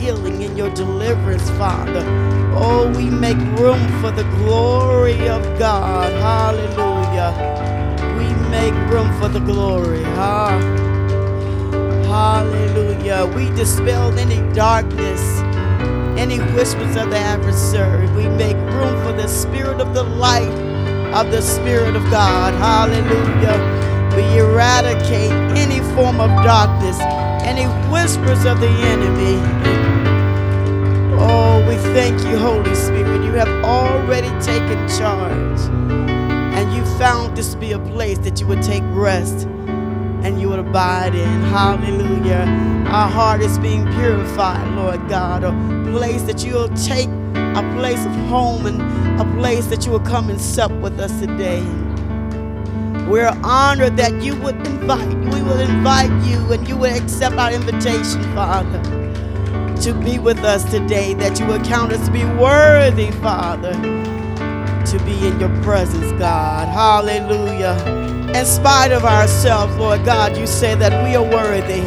healing, in your deliverance, Father. Oh, we make room for the glory of God. Hallelujah. We make room for the glory. Ha. Hallelujah. We dispel any darkness, any whispers of the adversary. We make room for the spirit of the light of the Spirit of God. Hallelujah. We eradicate any form of darkness, any whispers of the enemy. Oh, we thank you, Holy Spirit. You have already taken charge. And you found this to be a place that you would take rest and you would abide in. Hallelujah. Our heart is being purified, Lord God. A place that you'll take a place of home and a place that you will come and sup with us today. We're honored that you would invite, we will invite you and you would accept our invitation, Father, to be with us today, that you would count us to be worthy, Father, to be in your presence, God. Hallelujah. In spite of ourselves, Lord God, you say that we are worthy.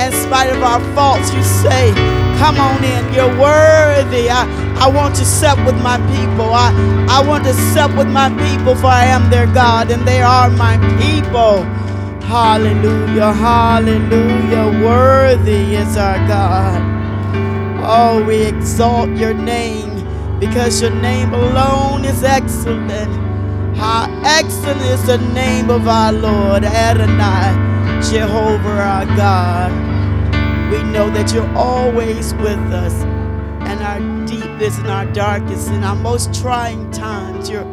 In spite of our faults, you say, Come on in, you're worthy. I, I want to sup with my people. I, I want to sup with my people, for I am their God and they are my people. Hallelujah, hallelujah. Worthy is our God. Oh, we exalt your name because your name alone is excellent. How excellent is the name of our Lord Adonai, Jehovah our God. We know that you're always with us. And our deepest and our darkest and our most trying times, you're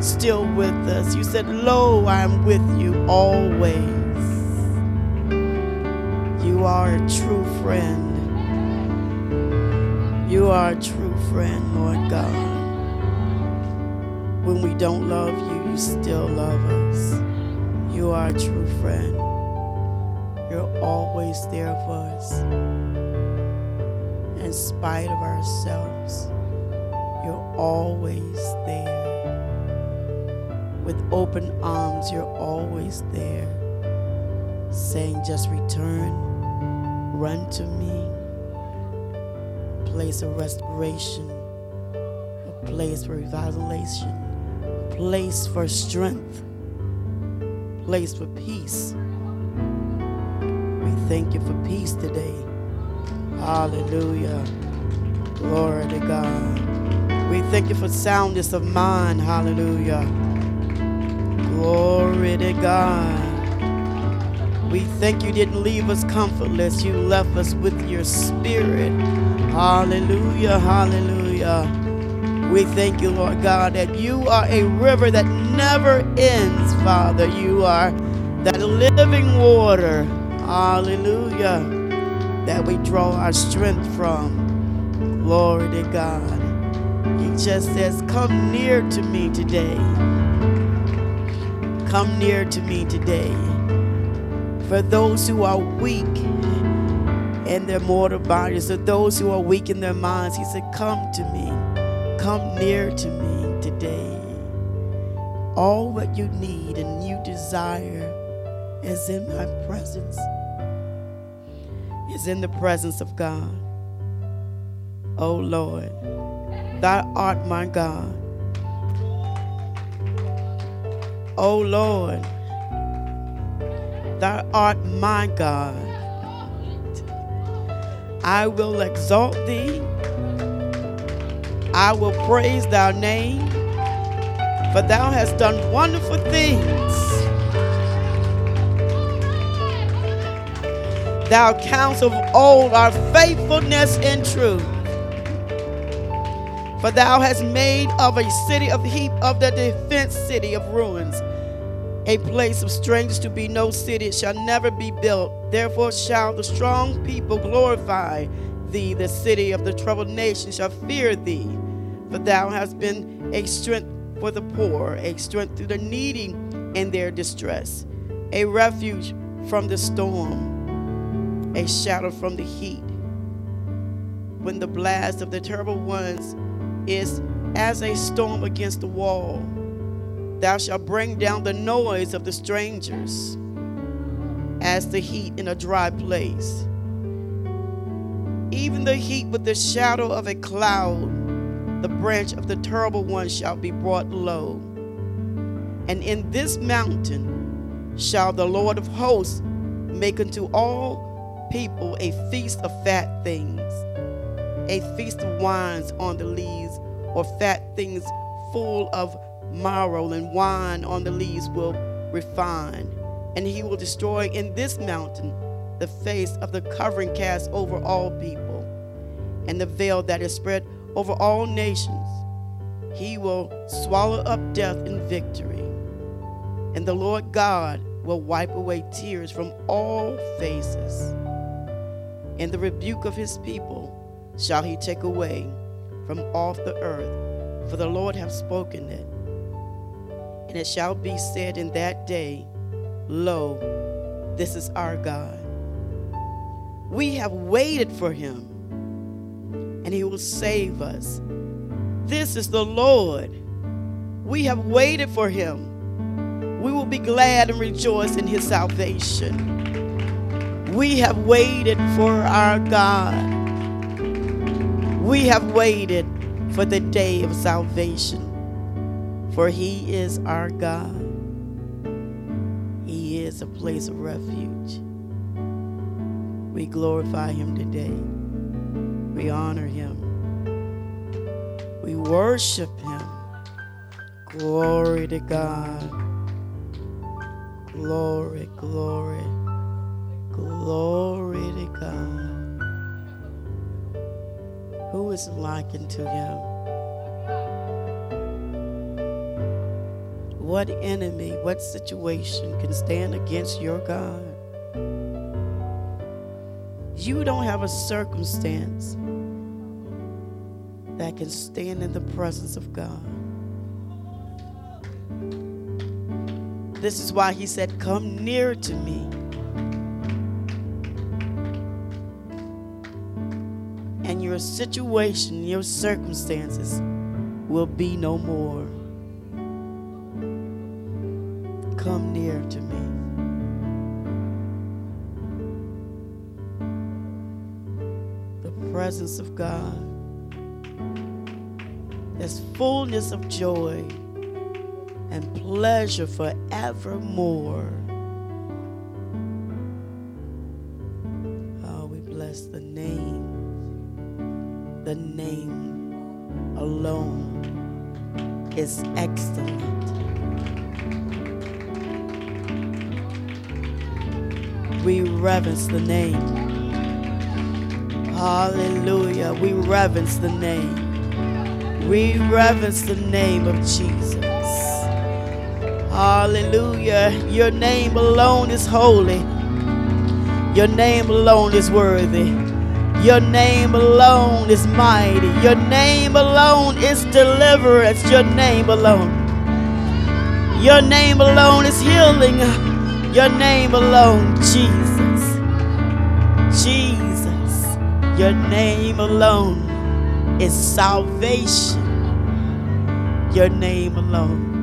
still with us. You said, Lo, I am with you always. You are a true friend. You are a true friend, Lord God. When we don't love you, you still love us. You are a true friend. You're always there for us. In spite of ourselves, you're always there. With open arms, you're always there. Saying, just return, run to me. Place of restoration, a place for revitalization, a place for strength, a place for peace We thank you for peace today. Hallelujah. Glory to God. We thank you for soundness of mind. Hallelujah. Glory to God. We thank you didn't leave us comfortless. You left us with your spirit. Hallelujah. Hallelujah. We thank you, Lord God, that you are a river that never ends, Father. You are that living water. Hallelujah. That we draw our strength from. Glory to God. He just says, Come near to me today. Come near to me today. For those who are weak in their mortal bodies, or those who are weak in their minds, He said, Come to me. Come near to me today. All what you need and you desire is in my presence is in the presence of God. Oh Lord, Thou art my God. O Lord, Thou art my God. I will exalt Thee. I will praise Thy name, for Thou hast done wonderful things. Thou counsel of old our faithfulness and truth. For thou hast made of a city of heap of the defense city of ruins, a place of strangers to be no city, it shall never be built. Therefore shall the strong people glorify thee, the city of the troubled nation shall fear thee. For thou hast been a strength for the poor, a strength to the needy in their distress, a refuge from the storm, a shadow from the heat. When the blast of the terrible ones is as a storm against the wall, thou shalt bring down the noise of the strangers as the heat in a dry place. Even the heat with the shadow of a cloud, the branch of the terrible one shall be brought low. And in this mountain shall the Lord of hosts make unto all people a feast of fat things, a feast of wines on the lees, or fat things full of marrow, and wine on the lees will refine. And he will destroy in this mountain the face of the covering cast over all people, and the veil that is spread over all nations. He will swallow up death in victory. And the Lord God will wipe away tears from all faces. And the rebuke of his people shall he take away from off the earth, for the Lord hath spoken it. And it shall be said in that day, Lo, this is our God. We have waited for him, and he will save us. This is the Lord. We have waited for him. We will be glad and rejoice in his salvation. We have waited for our God. We have waited for the day of salvation, for he is our God. He is a place of refuge. We glorify him today. We honor him. We worship him. Glory to God. Glory, glory, glory to God. Who is likened to him? What enemy, what situation can stand against your God? You don't have a circumstance that can stand in the presence of God. This is why he said, Come near to me. Your situation, your circumstances will be no more. Come near to me. The presence of God. There's fullness of joy and pleasure forevermore. Is excellent. We reverence the name. Hallelujah. We reverence the name. We reverence the name of Jesus. Hallelujah. Your name alone is holy. Your name alone is worthy. Your name alone is mighty. Your name alone is deliverance. Your name alone. Your name alone is healing. Your name alone, Jesus. Jesus. Your name alone is salvation. Your name alone.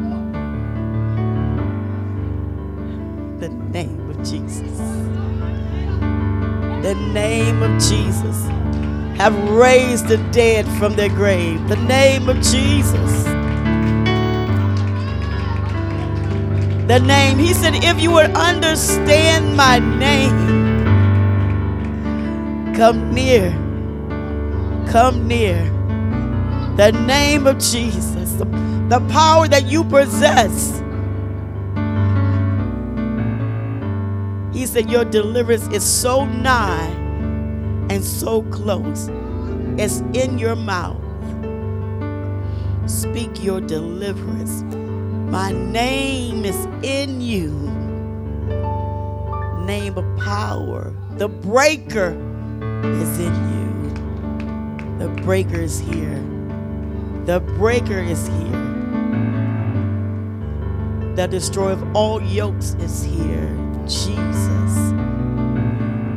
Have raised the dead from their grave. The name of Jesus. The name. He said, if you would understand my name, come near. Come near. The name of Jesus. The, the power that you possess He said, Your deliverance is so nigh and so close. It's in your mouth. Speak your deliverance. My name is in you. Name of power. The breaker is in you. The breaker is here. The breaker is here. The destroyer of all yokes is here. Jesus.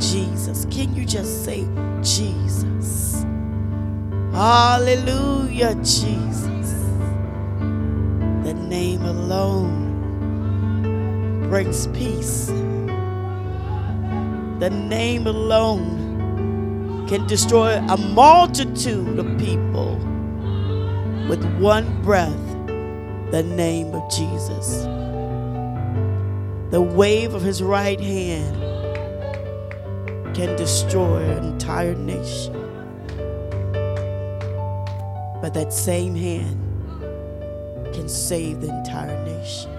Jesus. Can you just say Jesus? Hallelujah, Jesus. The name alone brings peace. The name alone can destroy a multitude of people with one breath. The name of Jesus. The wave of his right hand can destroy an entire nation. But that same hand can save the entire nation.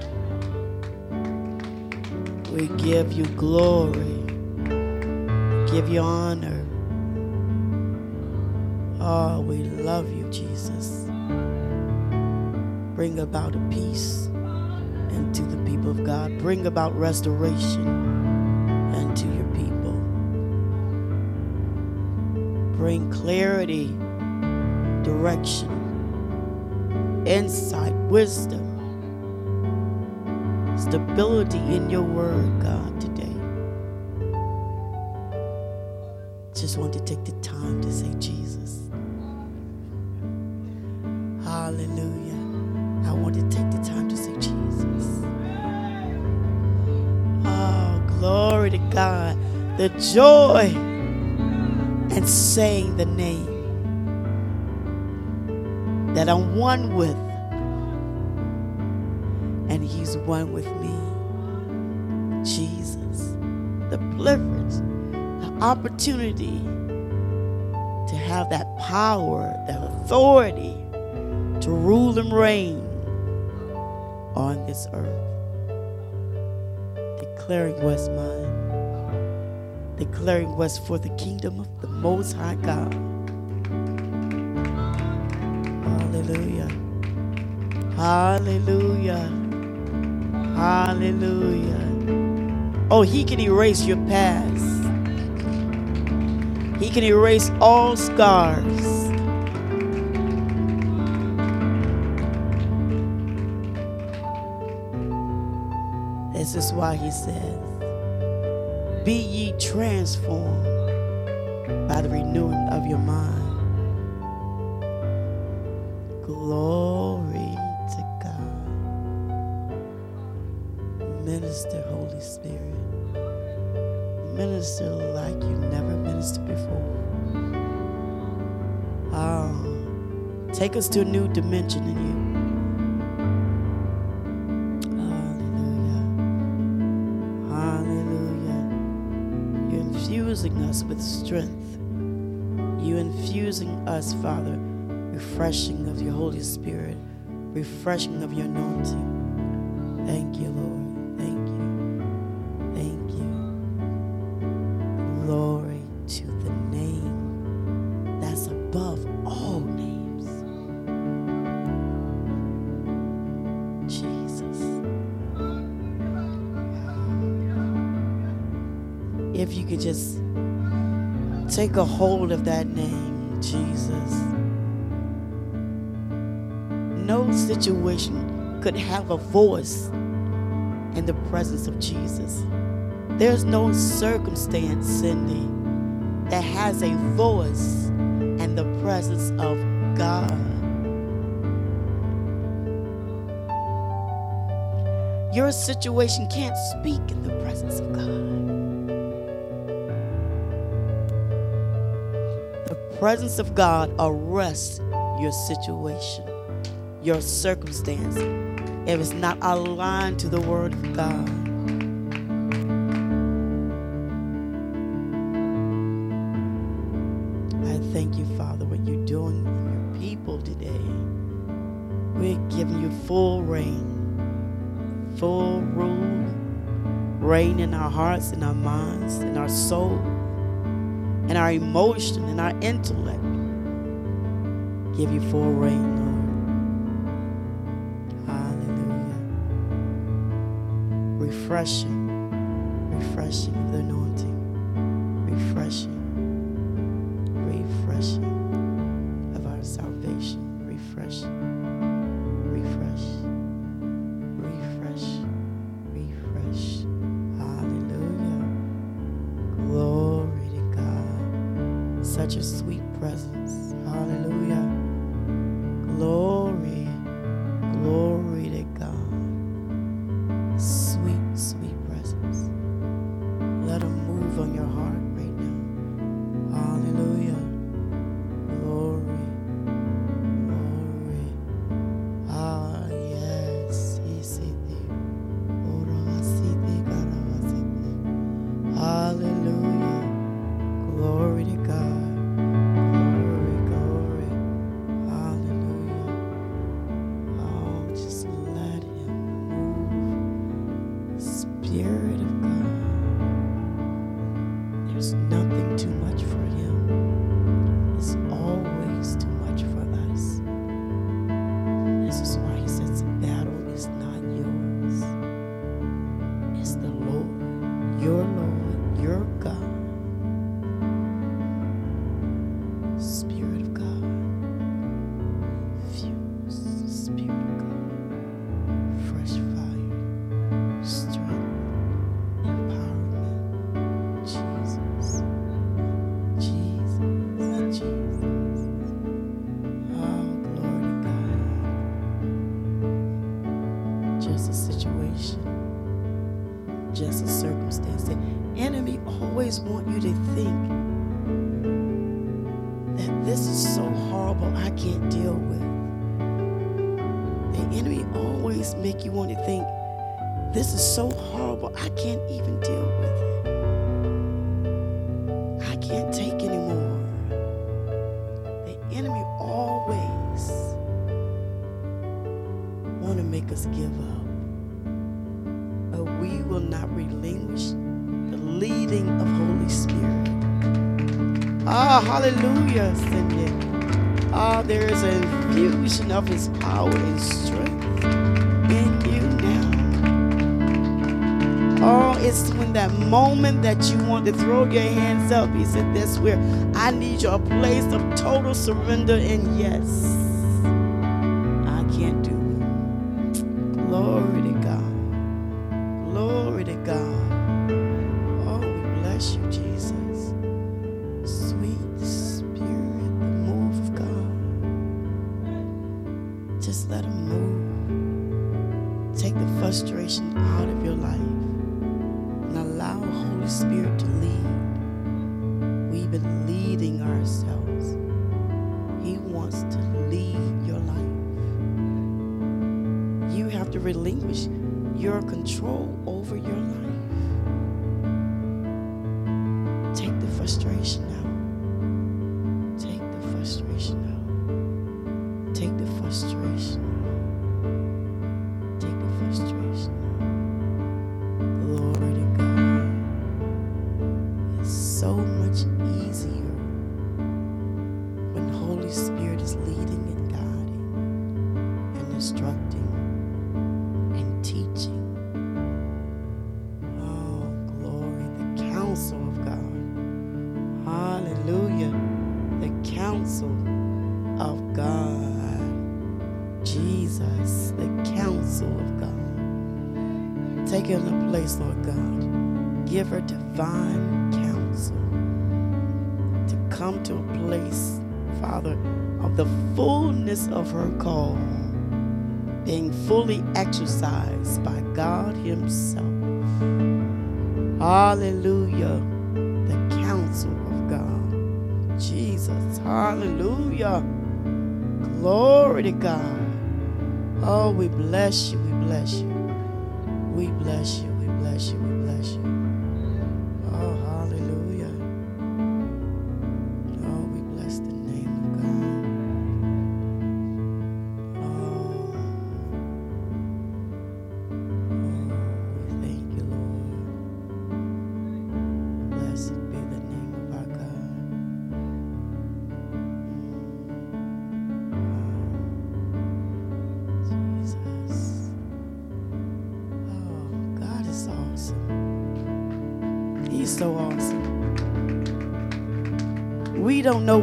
We give you glory, give you honor. Oh, we love you, Jesus. Bring about a peace into the people of God. Bring about restoration Bring clarity, direction, insight, wisdom, stability in your word, God, today. Just want to take the time to say, Jesus. Hallelujah. I want to take the time to say, Jesus. Oh, glory to God. The joy and saying the name that I'm one with, and He's one with me. Jesus. The privilege, the opportunity to have that power, that authority to rule and reign on this earth. Declaring what's mine. Declaring was for the kingdom of the Most High God. Hallelujah. Hallelujah. Hallelujah. Oh, He can erase your past. He can erase all scars. This is why he says, Be ye transformed by the renewing of your mind. Glory to God. Minister, Holy Spirit. Minister like you never ministered before. Oh, take us to a new dimension in you. Strength. You infusing us, Father, refreshing of your Holy Spirit, refreshing of your anointing. A hold of that name, Jesus. No situation could have a voice in the presence of Jesus. There's no circumstance, Cindy, that has a voice in the presence of God. Your situation can't speak in the presence of God. presence of God arrests your situation, your circumstance, if it's not aligned to the Word of God. I thank you, Father, what you're doing in your people today. We're giving you full reign, full rule, reign in our hearts, in our minds, in our soul and our emotion and our intellect. Give you full reign, Lord. Hallelujah. Refreshing. just a situation, just a circumstance. The enemy always want you to think that this is so horrible I can't deal with. The enemy always make you want to think this is so horrible I can't even deal with it. Oh. Ah, there is an infusion of his power and strength in you now. Oh, it's when that moment that you want to throw your hands up. He said, That's where I need your place of total surrender and yes.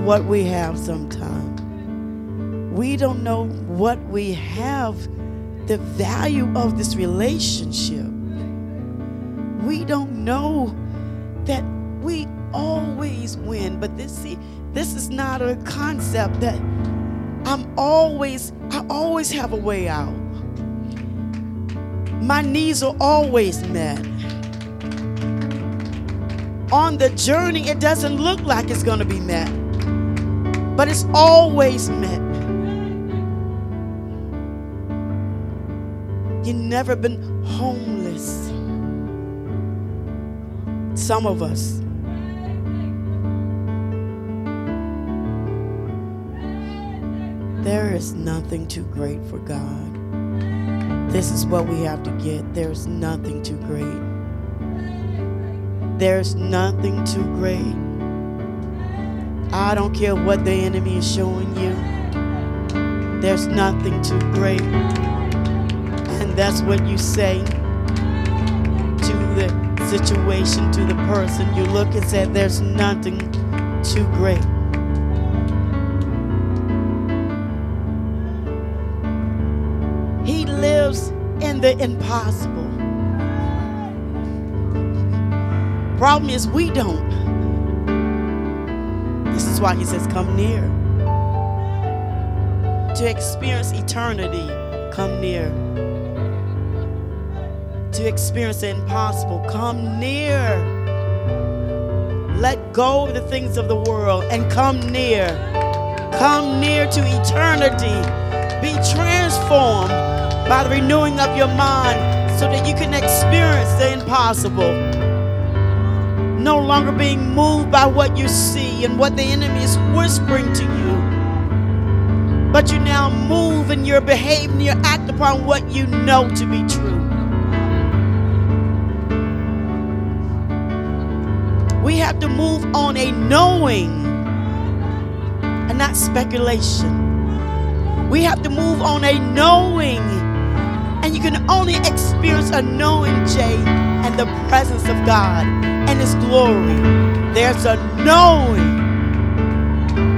What we have sometimes. We don't know what we have, the value of this relationship. We don't know that we always win. But this see, this is not a concept that I'm always, I always have a way out. My needs are always met. On the journey, it doesn't look like it's to be met, but it's always met. You've never been homeless. Some of us. There is nothing too great for God. This is what we have to get. There's nothing too great. There's nothing too great. I don't care what the enemy is showing you. There's nothing too great. And that's what you say to the situation, to the person. You look and say, There's nothing too great. He lives in the impossible. Problem is, we don't. This is why he says, Come near. To experience eternity, come near. To experience the impossible, come near. Let go of the things of the world and come near. Come near to eternity. Be transformed by the renewing of your mind so that you can experience the impossible. No longer being moved by what you see and what the enemy is whispering to you, but you now move in your behavior and you act upon what you know to be true. We have to move on a knowing and not speculation. We have to move on a knowing and you can only experience a knowing Jay and the presence of God and His glory. There's a knowing.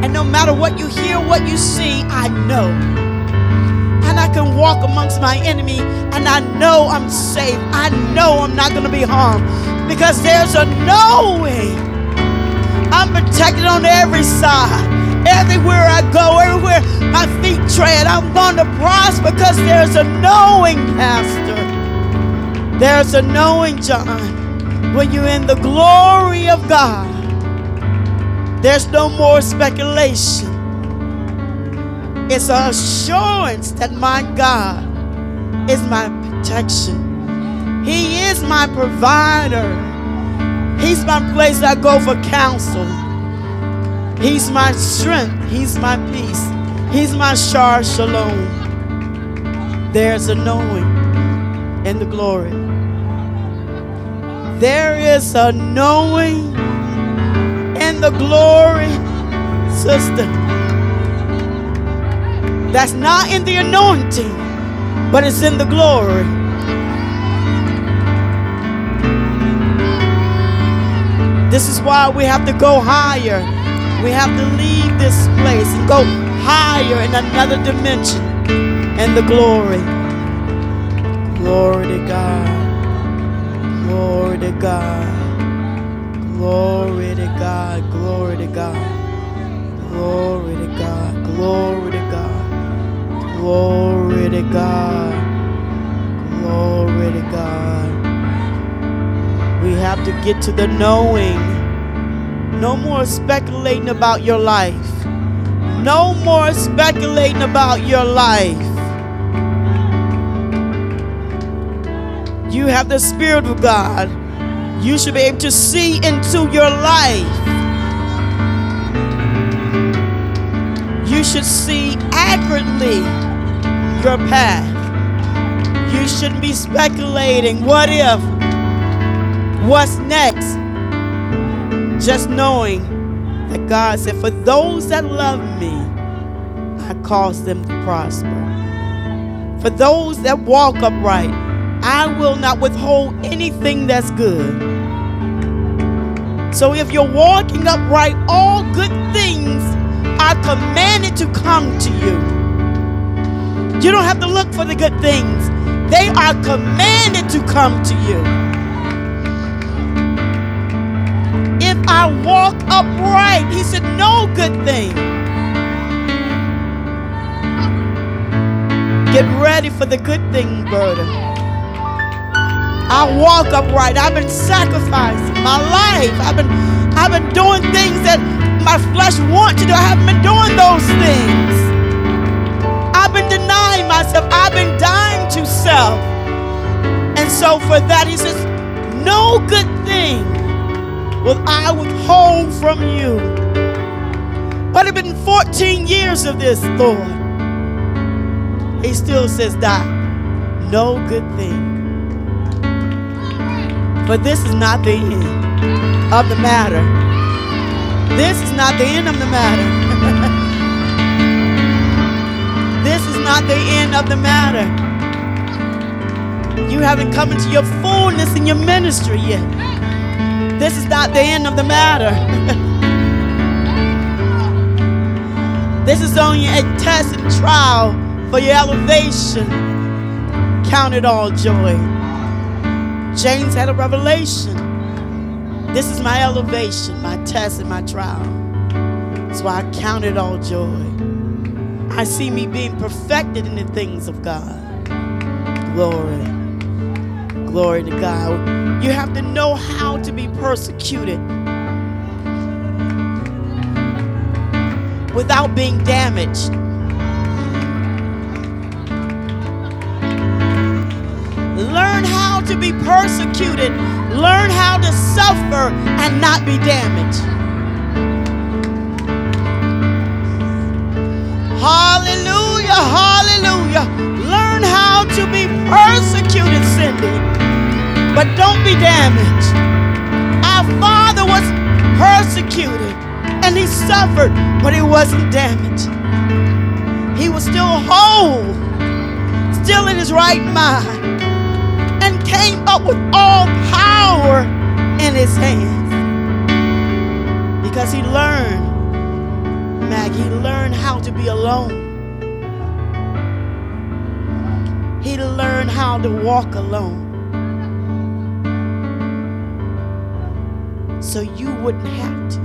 And no matter what you hear, what you see, I know. And I can walk amongst my enemy and I know I'm safe. I know I'm not going to be harmed because there's a knowing. I'm protected on every side. Everywhere I go, everywhere my feet tread, I'm going to prosper because there's a knowing, Pastor. There's a knowing, John, when you're in the glory of God. There's no more speculation. It's an assurance that my God is my protection. He is my provider. He's my place I go for counsel. He's my strength. He's my peace. He's my Sar Shalom. There's a knowing in the glory. There is a knowing in the glory, sister. That's not in the anointing, but it's in the glory. This is why we have to go higher. We have to leave this place and go higher in another dimension and the glory. Glory to God. Glory to God. Glory to God. Glory to God. Glory to God. Glory to God. Glory to God. Glory to God. We have to get to the knowing no more speculating about your life. No more speculating about your life. You have the Spirit of God. You should be able to see into your life. You should see accurately your path. You shouldn't be speculating. What if? What's next? Just knowing that God said, For those that love me, I cause them to prosper. For those that walk upright, I will not withhold anything that's good. So if you're walking upright, all good things are commanded to come to you. You don't have to look for the good things, they are commanded to come to you. If I walk upright, he said, no good thing. Get ready for the good thing, burden. I walk upright. I've been sacrificing my life. I've been I've been doing things that my flesh wants to do. I haven't been doing those things. I've been denying myself. I've been dying to self. And so for that, he says, no good thing will I withhold from you. But it's been 14 years of this, Lord. He still says that no good thing but this is not the end of the matter. This is not the end of the matter. this is not the end of the matter. You haven't come into your fullness in your ministry yet. This is not the end of the matter. this is only a test and trial for your elevation. Count it all joy. James had a revelation. This is my elevation, my test, and my trial. So I count it all joy. I see me being perfected in the things of God. Glory. Glory to God. You have to know how to be persecuted without being damaged. How to be persecuted. Learn how to suffer and not be damaged. Hallelujah, hallelujah. Learn how to be persecuted, Cindy, but don't be damaged. Our father was persecuted and he suffered, but he wasn't damaged. He was still whole, still in his right mind came up with all power in his hands. Because he learned, Maggie, he learned how to be alone. He learned how to walk alone. So you wouldn't have to.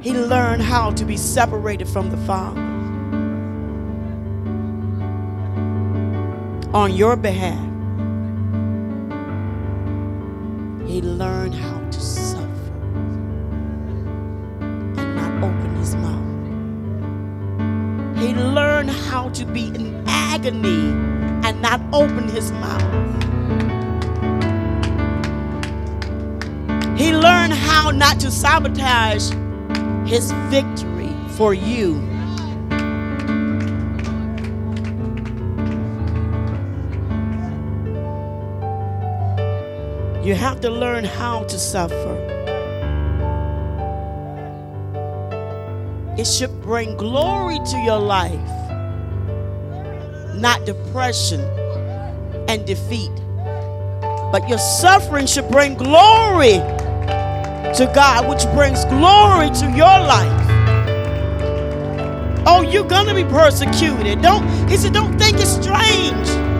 He learned how to be separated from the Father. On your behalf. He learned how to suffer and not open his mouth. He learned how to be in agony and not open his mouth. He learned how not to sabotage his victory for you. You have to learn how to suffer. It should bring glory to your life, not depression and defeat. But your suffering should bring glory to God, which brings glory to your life. Oh, you're gonna be persecuted. Don't he said, don't think it's strange.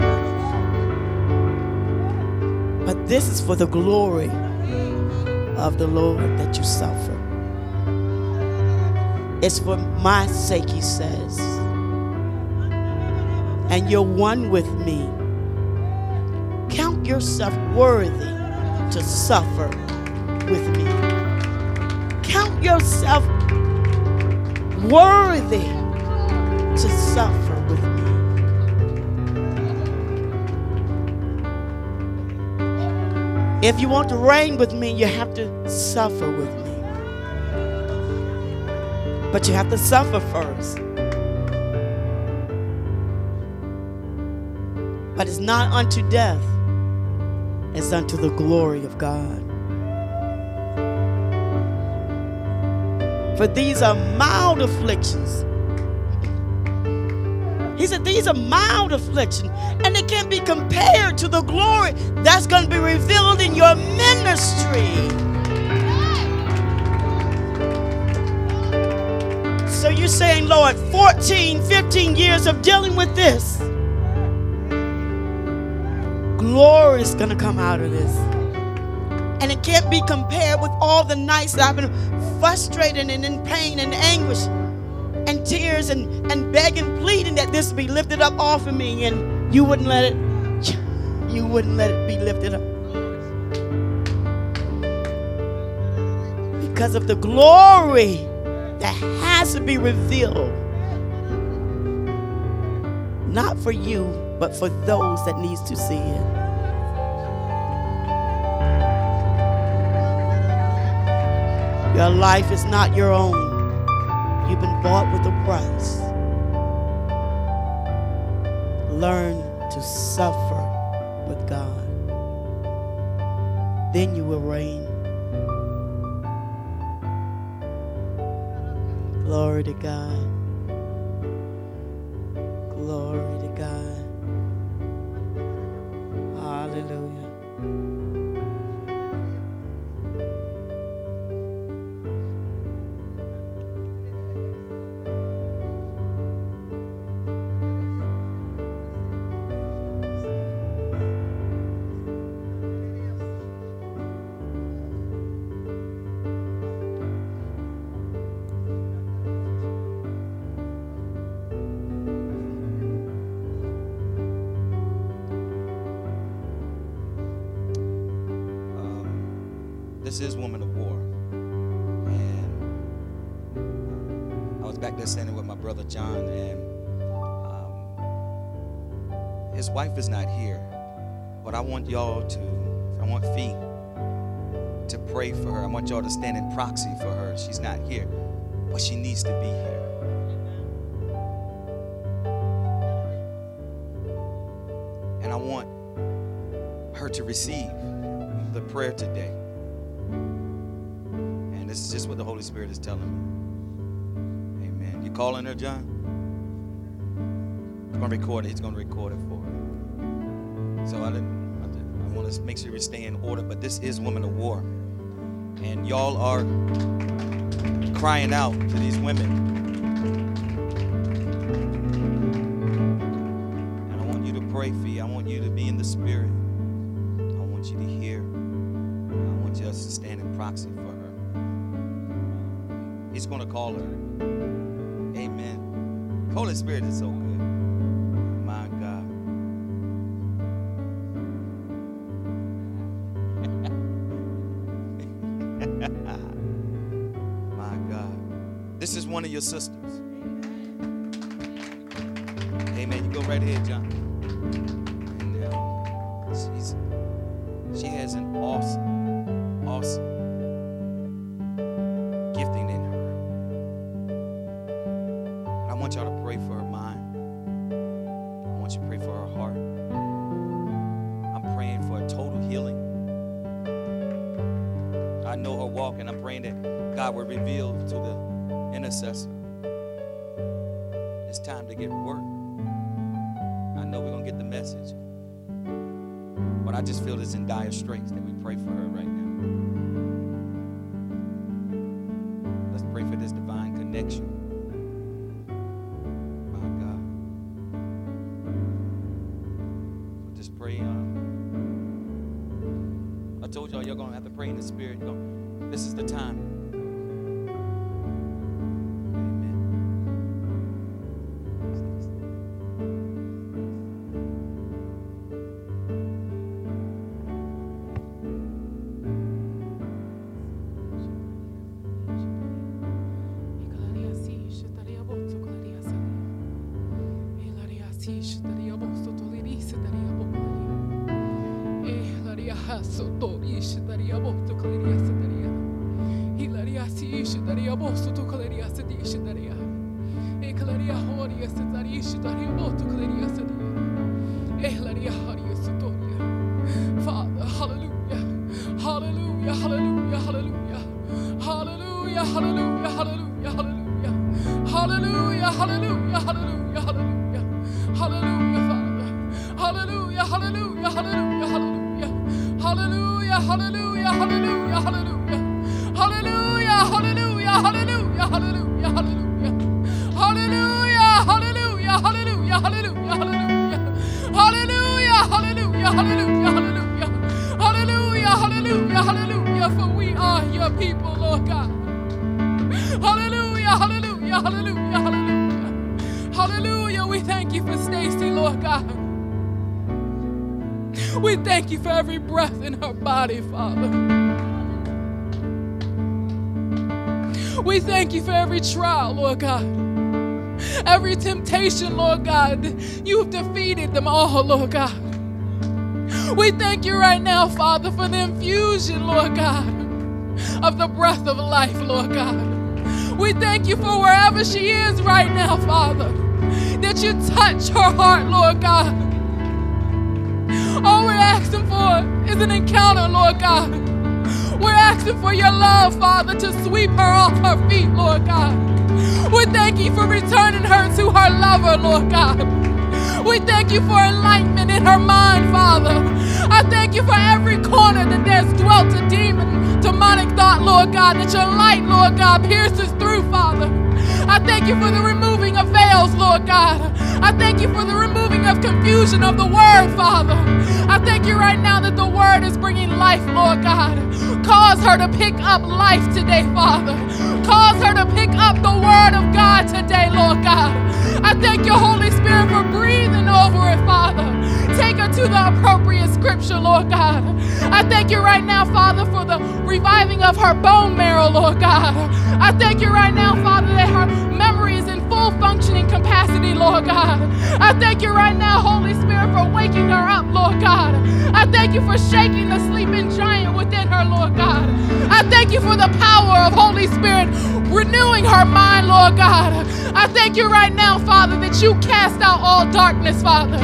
This is for the glory of the Lord that you suffer. It's for my sake, he says. And you're one with me. Count yourself worthy to suffer with me. Count yourself worthy to suffer If you want to reign with me, you have to suffer with me. But you have to suffer first. But it's not unto death, it's unto the glory of God. For these are mild afflictions. Said, These are mild affliction, and it can't be compared to the glory that's going to be revealed in your ministry. So you're saying, Lord, 14, 15 years of dealing with this. Glory is going to come out of this. And it can't be compared with all the nights that I've been frustrated and in pain and anguish tears and, and begging, pleading that this be lifted up off of me, and you wouldn't let it, you wouldn't let it be lifted up. Because of the glory that has to be revealed. Not for you, but for those that needs to see it. Your life is not your own. You've been bought with a price. Learn to suffer with God. Then you will reign. Glory to God. Glory to God. Hallelujah. Wife is not here. But I want y'all to, I want Fee to pray for her. I want y'all to stand in proxy for her. She's not here, but she needs to be here. And I want her to receive the prayer today. And this is just what the Holy Spirit is telling me. Amen. You calling her, John? He's going to record it. He's going to record it for her. I. I, I want to make sure we stay in order. But this is Women of War, and y'all are crying out to these women. For every breath in her body, Father. We thank you for every trial, Lord God. Every temptation, Lord God. You've defeated them all, Lord God. We thank you right now, Father, for the infusion, Lord God, of the breath of life, Lord God. We thank you for wherever she is right now, Father, that you touch her heart, Lord God. All we're asking for is an encounter, Lord God. We're asking for your love, Father, to sweep her off her feet, Lord God. We thank you for returning her to her lover, Lord God. We thank you for enlightenment in her mind, Father. I thank you for every corner that there's dwelt a demon, demonic thought, Lord God, that your light, Lord God, pierces through, Father. I thank you for the removing of veils, Lord God. I thank you for the removing of confusion of the word, Father. I thank you right now that the word is bringing life, Lord God. Cause her to pick up life today, Father. Cause her to pick up the word of God today, Lord God. I thank you, Holy Spirit, for breathing over it, Father. Take her to the appropriate scripture, Lord God. I thank you right now, Father, for the reviving of her bone marrow, Lord God. I thank you right now, Father, that her memory is in full functioning capacity, Lord God. I thank you right now, Holy Spirit, for waking her up, Lord God. I thank you for shaking the sleeping giant within her, Lord God. I thank you for the power of Holy Spirit renewing her mind, Lord God. I thank you right now, Father, that you cast out all darkness, Father.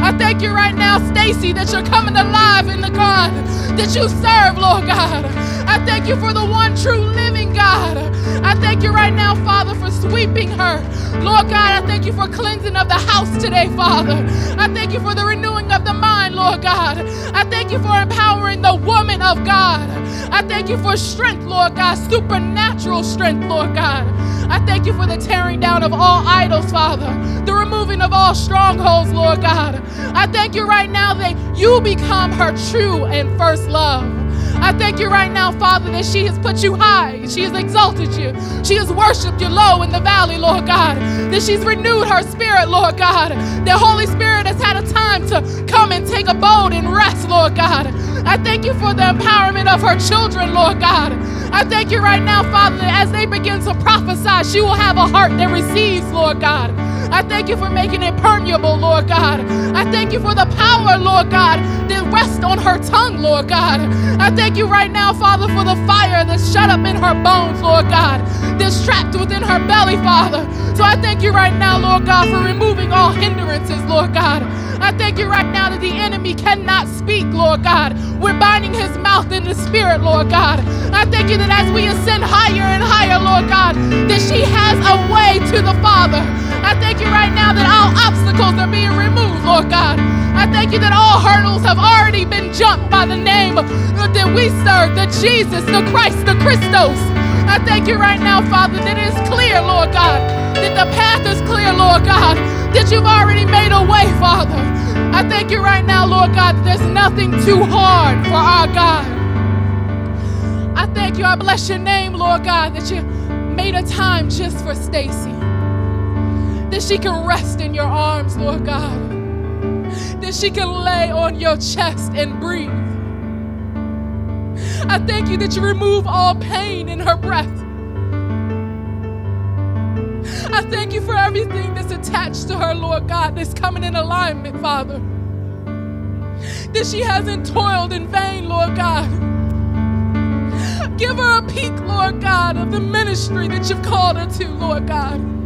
I thank you right now, Stacy, that you're coming alive in the God that you serve, Lord God. I thank you for the one true living God. I thank you right now, Father, for sweeping her. Lord God, I thank you for cleansing of the house today, Father. I thank you for the renewing of the mind, Lord God. I thank you for empowering the woman of God. I thank you for strength, Lord God, supernatural strength, Lord God. I thank you for the tearing down of all idols, Father, the removing of all strongholds, Lord God. I thank you right now that you become her true and first love. I thank you right now, Father, that she has put you high. She has exalted you. She has worshiped you low in the valley, Lord God. That she's renewed her spirit, Lord God. That Holy Spirit has had a time to come and take abode and rest, Lord God. I thank you for the empowerment of her children, Lord God. I thank you right now, Father, that as they begin to prophesy, she will have a heart that receives, Lord God. I thank you for making it permeable, Lord God. I thank you for the power, Lord God, that rests on her tongue, Lord God. I thank you right now, Father, for the fire that's shut up in her bones, Lord God, that's trapped within her belly, Father. So I thank you right now, Lord God, for removing all hindrances, Lord God. I thank you right now that the enemy cannot speak, Lord God. We're binding his mouth in the spirit, Lord God. I thank you that as we ascend higher and higher, Lord God, that she has a way to the Father. I thank you right now that all obstacles are being removed, Lord God. I thank you that all hurdles have already been jumped by the name that we serve, the Jesus, the Christ, the Christos. I thank you right now, Father, that it is clear, Lord God, that the path is clear, Lord God, that you've already made a way, Father. I thank you right now, Lord God, that there's nothing too hard for our God. I thank you, I bless your name, Lord God, that you made a time just for Stacy. That she can rest in your arms, Lord God. That she can lay on your chest and breathe. I thank you that you remove all pain in her breath. I thank you for everything that's attached to her, Lord God, that's coming in alignment, Father. That she hasn't toiled in vain, Lord God. Give her a peek, Lord God, of the ministry that you've called her to, Lord God.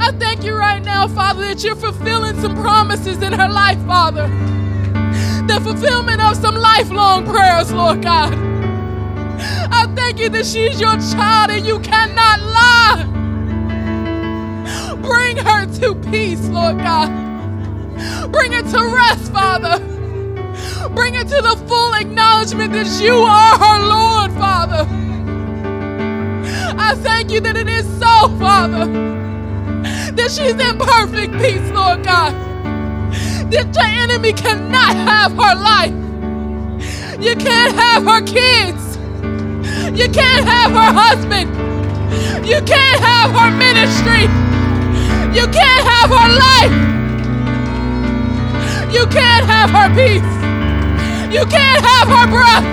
I thank you right now, Father, that you're fulfilling some promises in her life, Father. The fulfillment of some lifelong prayers, Lord God. I thank you that she's your child and you cannot lie. Bring her to peace, Lord God. Bring her to rest, Father. Bring her to the full acknowledgement that you are her Lord, Father. I thank you that it is so, Father. That she's in perfect peace, Lord God. That the enemy cannot have her life. You can't have her kids. You can't have her husband. You can't have her ministry. You can't have her life. You can't have her peace. You can't have her breath.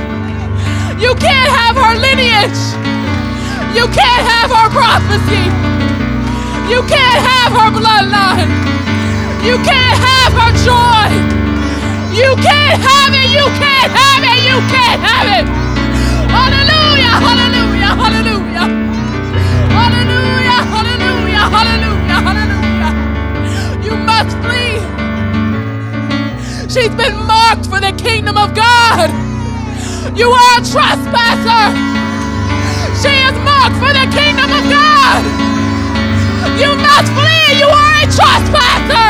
You can't have her lineage. You can't have her prophecy. You can't have her bloodline. You can't have her joy. You can't have it. You can't have it. You can't have it. Hallelujah. Hallelujah. Hallelujah. Hallelujah. Hallelujah. Hallelujah. Hallelujah. You must flee. She's been marked for the kingdom of God. You are a trespasser. She is marked for the kingdom of God. You must flee. You are a trespasser.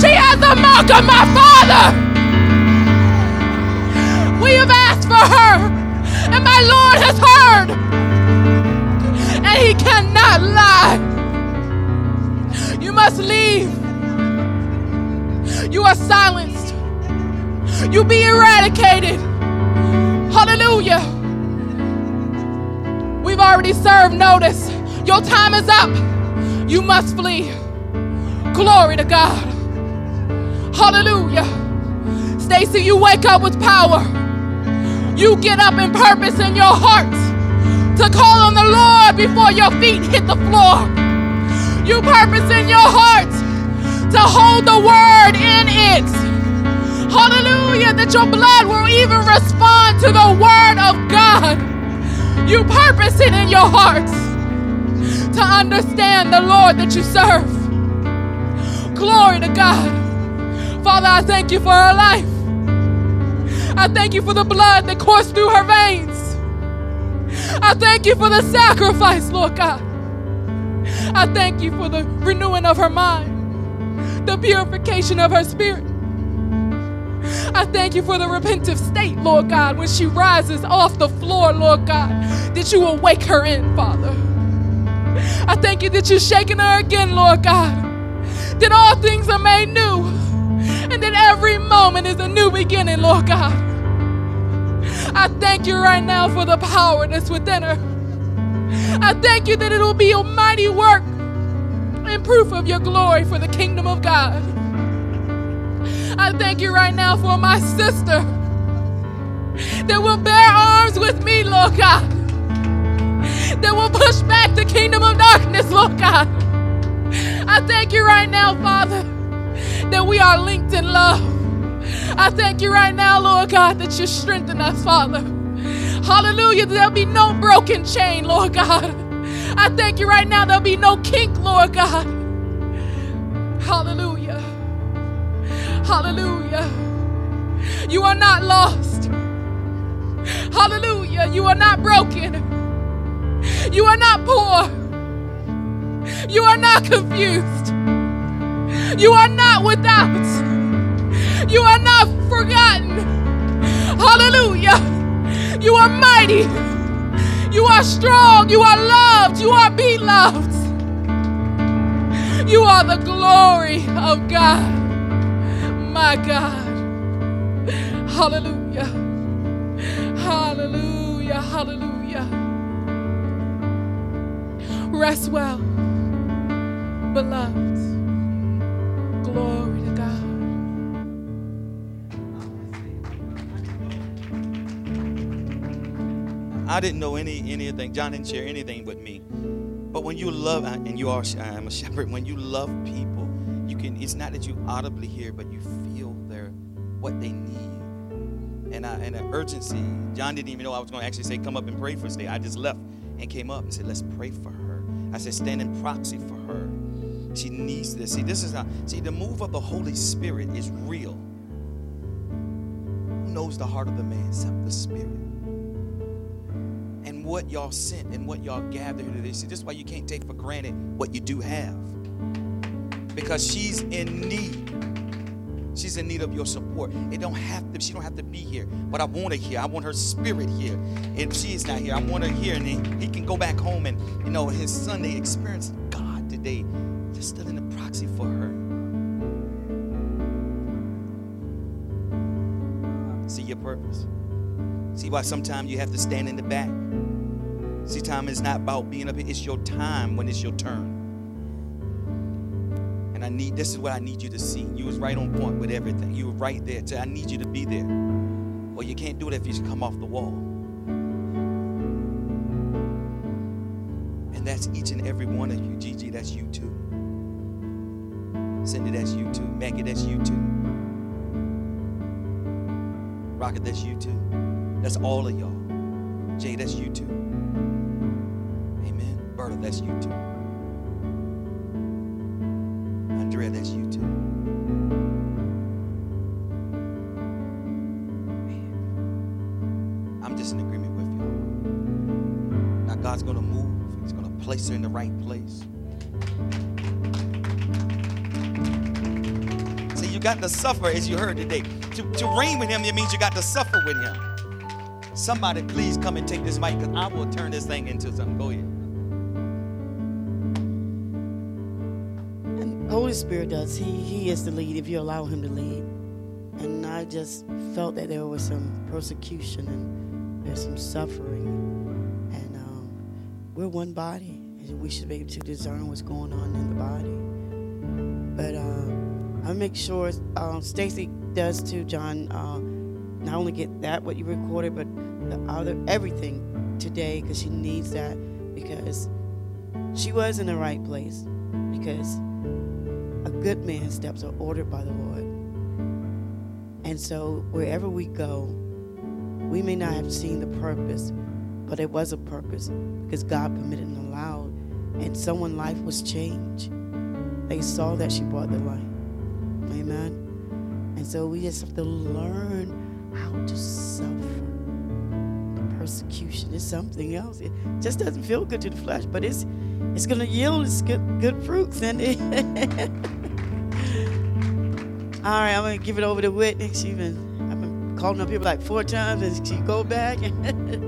She has the mark of my Father. We have asked for her, and my Lord has heard. And he cannot lie. You must leave. You are silenced. You be eradicated. Hallelujah. We've already served notice. Your time is up. You must flee. Glory to God. Hallelujah. Stacy, you wake up with power. You get up in purpose in your heart to call on the Lord before your feet hit the floor. You purpose in your heart to hold the word in it. Hallelujah, that your blood will even respond to the word of God. You purpose it in your heart to understand the Lord that you serve. Glory to God. Father, I thank you for her life. I thank you for the blood that coursed through her veins. I thank you for the sacrifice, Lord God. I thank you for the renewing of her mind the purification of her spirit. I thank you for the repentive state, Lord God, when she rises off the floor, Lord God, that you will wake her in, Father. I thank you that you're shaking her again, Lord God, that all things are made new, and that every moment is a new beginning, Lord God. I thank you right now for the power that's within her. I thank you that it will be a mighty work and proof of your glory for the kingdom of God. I thank you right now for my sister that will bear arms with me, Lord God, that will push back the kingdom of darkness, Lord God. I thank you right now, Father, that we are linked in love. I thank you right now, Lord God, that you strengthen us, Father. Hallelujah. There'll be no broken chain, Lord God. I thank you right now there'll be no kink, Lord God. Hallelujah. Hallelujah. You are not lost. Hallelujah. You are not broken. You are not poor. You are not confused. You are not without. You are not forgotten. Hallelujah. You are mighty. You are strong. You are loved. You are beloved. You are the glory of God. My God. Hallelujah. Hallelujah. Hallelujah. Rest well, beloved. Glory to God. I didn't know any anything. John didn't share anything with me. But when you love, and you are, I am a shepherd. When you love people, you can. It's not that you audibly hear, but you feel their what they need. And I, and an urgency. John didn't even know I was going to actually say, "Come up and pray for us." Today, I just left and came up and said, "Let's pray for her." I said, "Stand in proxy for her." She needs this. See, this is not. See, the move of the Holy Spirit is real. Who knows the heart of the man except the Spirit? and what y'all sent and what y'all gathered here today. See, this is why you can't take for granted what you do have. because she's in need. She's in need of your support. It don't have to. She don't have to be here, but I want her here. I want her spirit here. If she is not here, I want her here, and he, can go back home and you know his Sunday experience God today, just still in the proxy for her. See your purpose. See why sometimes you have to stand in the back. See, time is not about being up here. It's your time when it's your turn. And I need this is what I need you to see. You was right on point with everything. You were right there. I need you to be there. Well, you can't do it if you come off the wall. And that's each and every one of you. Gigi, that's you too. Cindy, that's you too. Maggie, that's you too. Rocket, that's you too. That's all of y'all. Jay, that's you too. Amen. Berta, that's you too. Place her in the right place. See, you got to suffer as you heard today. To, to reign with him, it means you got to suffer with him. Somebody please come and take this mic because I will turn this thing into something. Go ahead. And Holy Spirit does. He He is the lead if you allow Him to lead. And I just felt that there was some persecution and there's some suffering. And um, we're one body, we should be able to discern what's going on in the body. But uh, I make sure um, Stacy does too, John. Uh, not only get that what you recorded, but the other everything today because she needs that because she was in the right place because a good man's steps are ordered by the Lord. And so wherever we go, we may not have seen the purpose, but it was a purpose because God permitted and allowed, and someone's life was changed. They saw that she brought the light. Amen. And so we just have to learn how to suffer. Persecution is something else. It just doesn't feel good to the flesh, but it's it's gonna yield its good good fruits. And all right, I'm gonna give it over to Whitney. She's been I've been calling up people like four times, and she go back.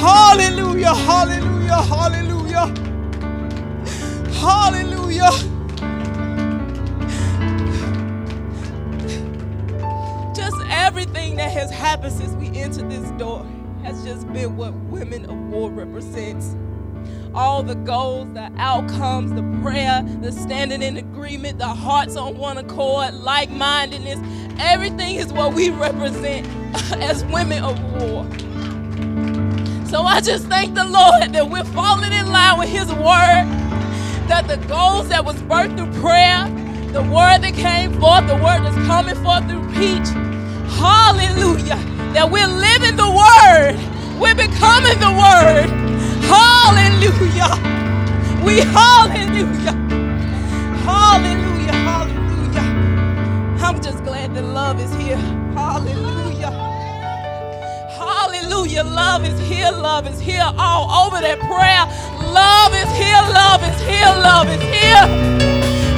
Hallelujah, hallelujah, hallelujah. Hallelujah. Just everything that has happened since we entered this door has just been what Women of War represents. All the goals, the outcomes, the prayer, the standing in agreement, the hearts on one accord, like mindedness, everything is what we represent as women of war. So I just thank the Lord that we're falling in line with His word, that the goals that was birthed through prayer, the word that came forth, the word that's coming forth through Peach, hallelujah, that we're living the word, we're becoming the word, hallelujah. We hallelujah, hallelujah, hallelujah. I'm just glad that love is here, hallelujah. Hallelujah. Love is here. Love is here. All over that prayer. Love is here. Love is here. Love is here.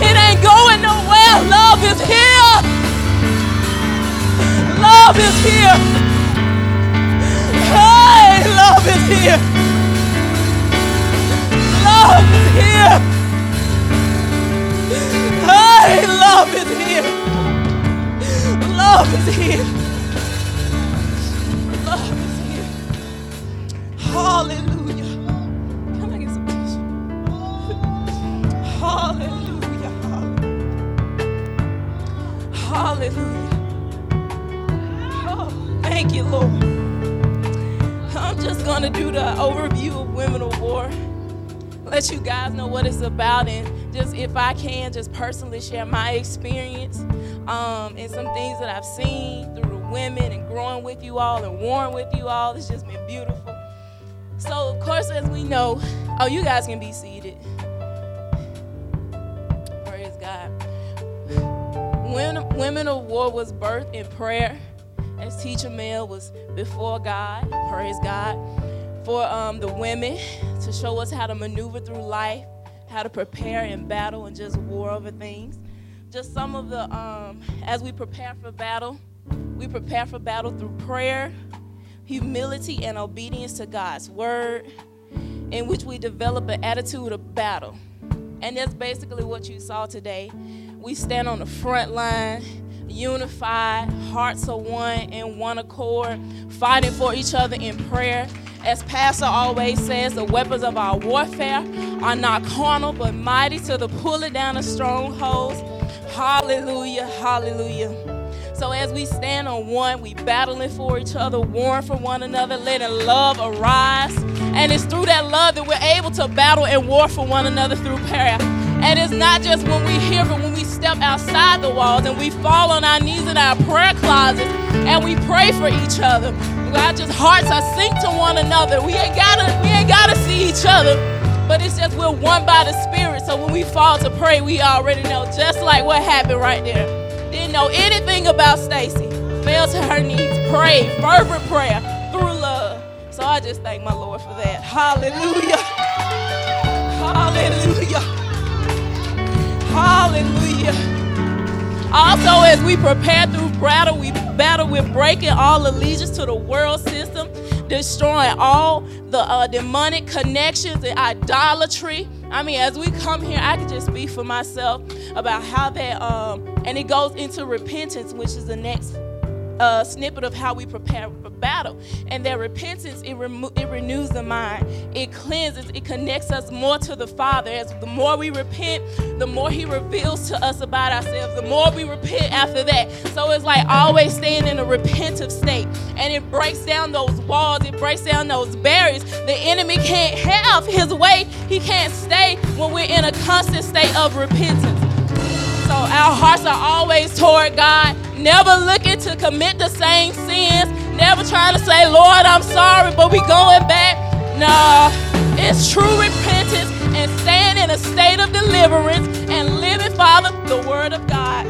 It ain't going nowhere. Love is here. Love is here. Hey, love is here. Love is here. Hey, love is here. Love is here. Hallelujah. Can I get some tissue? Hallelujah. Hallelujah. Oh, thank you, Lord. I'm just going to do the overview of Women of War. let you guys know what it's about and just if I can just personally share my experience um, and some things that I've seen through the women and growing with you all and warring with you all. It's just been beautiful. So of course, as we know, oh, you guys can be seated. Praise God. When Women of War was birthed in prayer, as Teacher Mel was before God, praise God, for um, the women to show us how to maneuver through life, how to prepare in battle and just war over things. Just some of the, um, as we prepare for battle, we prepare for battle through prayer, humility, and obedience to God's word, in which we develop an attitude of battle. And that's basically what you saw today. We stand on the front line, unified, hearts are one in one accord, fighting for each other in prayer. As Pastor always says, the weapons of our warfare are not carnal, but mighty to the pulling down of strongholds. Hallelujah, hallelujah. So as we stand on one, we battling for each other, warring for one another, letting love arise. And it's through that love that we're able to battle and war for one another through prayer. And it's not just when we hear, but when we step outside the walls and we fall on our knees in our prayer closets and we pray for each other. God just hearts are synced to one another. We ain't gotta, we ain't gotta see each other, but it's just we're one by the Spirit. So when we fall to pray, we already know, just like what happened right there. Didn't know anything about Stacy. Fell to her knees, prayed, fervent prayer through love. So I just thank my Lord for that. Hallelujah. Hallelujah. Hallelujah. Also, as we prepare through battle, we battle with breaking all allegiance to the world system, destroying all the uh, demonic connections and idolatry. I mean, as we come here, I can just speak for myself about how that, um, and it goes into repentance, which is the next uh, snippet of how we prepare for battle. And that repentance, it, remo- it renews the mind, it cleanses, it connects us more to the Father. As the more we repent, the more He reveals to us about ourselves, the more we repent after that. So it's like always staying in a repentive state. And it breaks down those walls, it breaks down those barriers. The enemy can't have his way, he can't stay when we're in a constant state of repentance. So our hearts are always toward God, never looking to commit the same sins, never trying to say, Lord, I'm sorry, but we going back. Nah, it's true repentance and staying in a state of deliverance and living, Father, the word of God.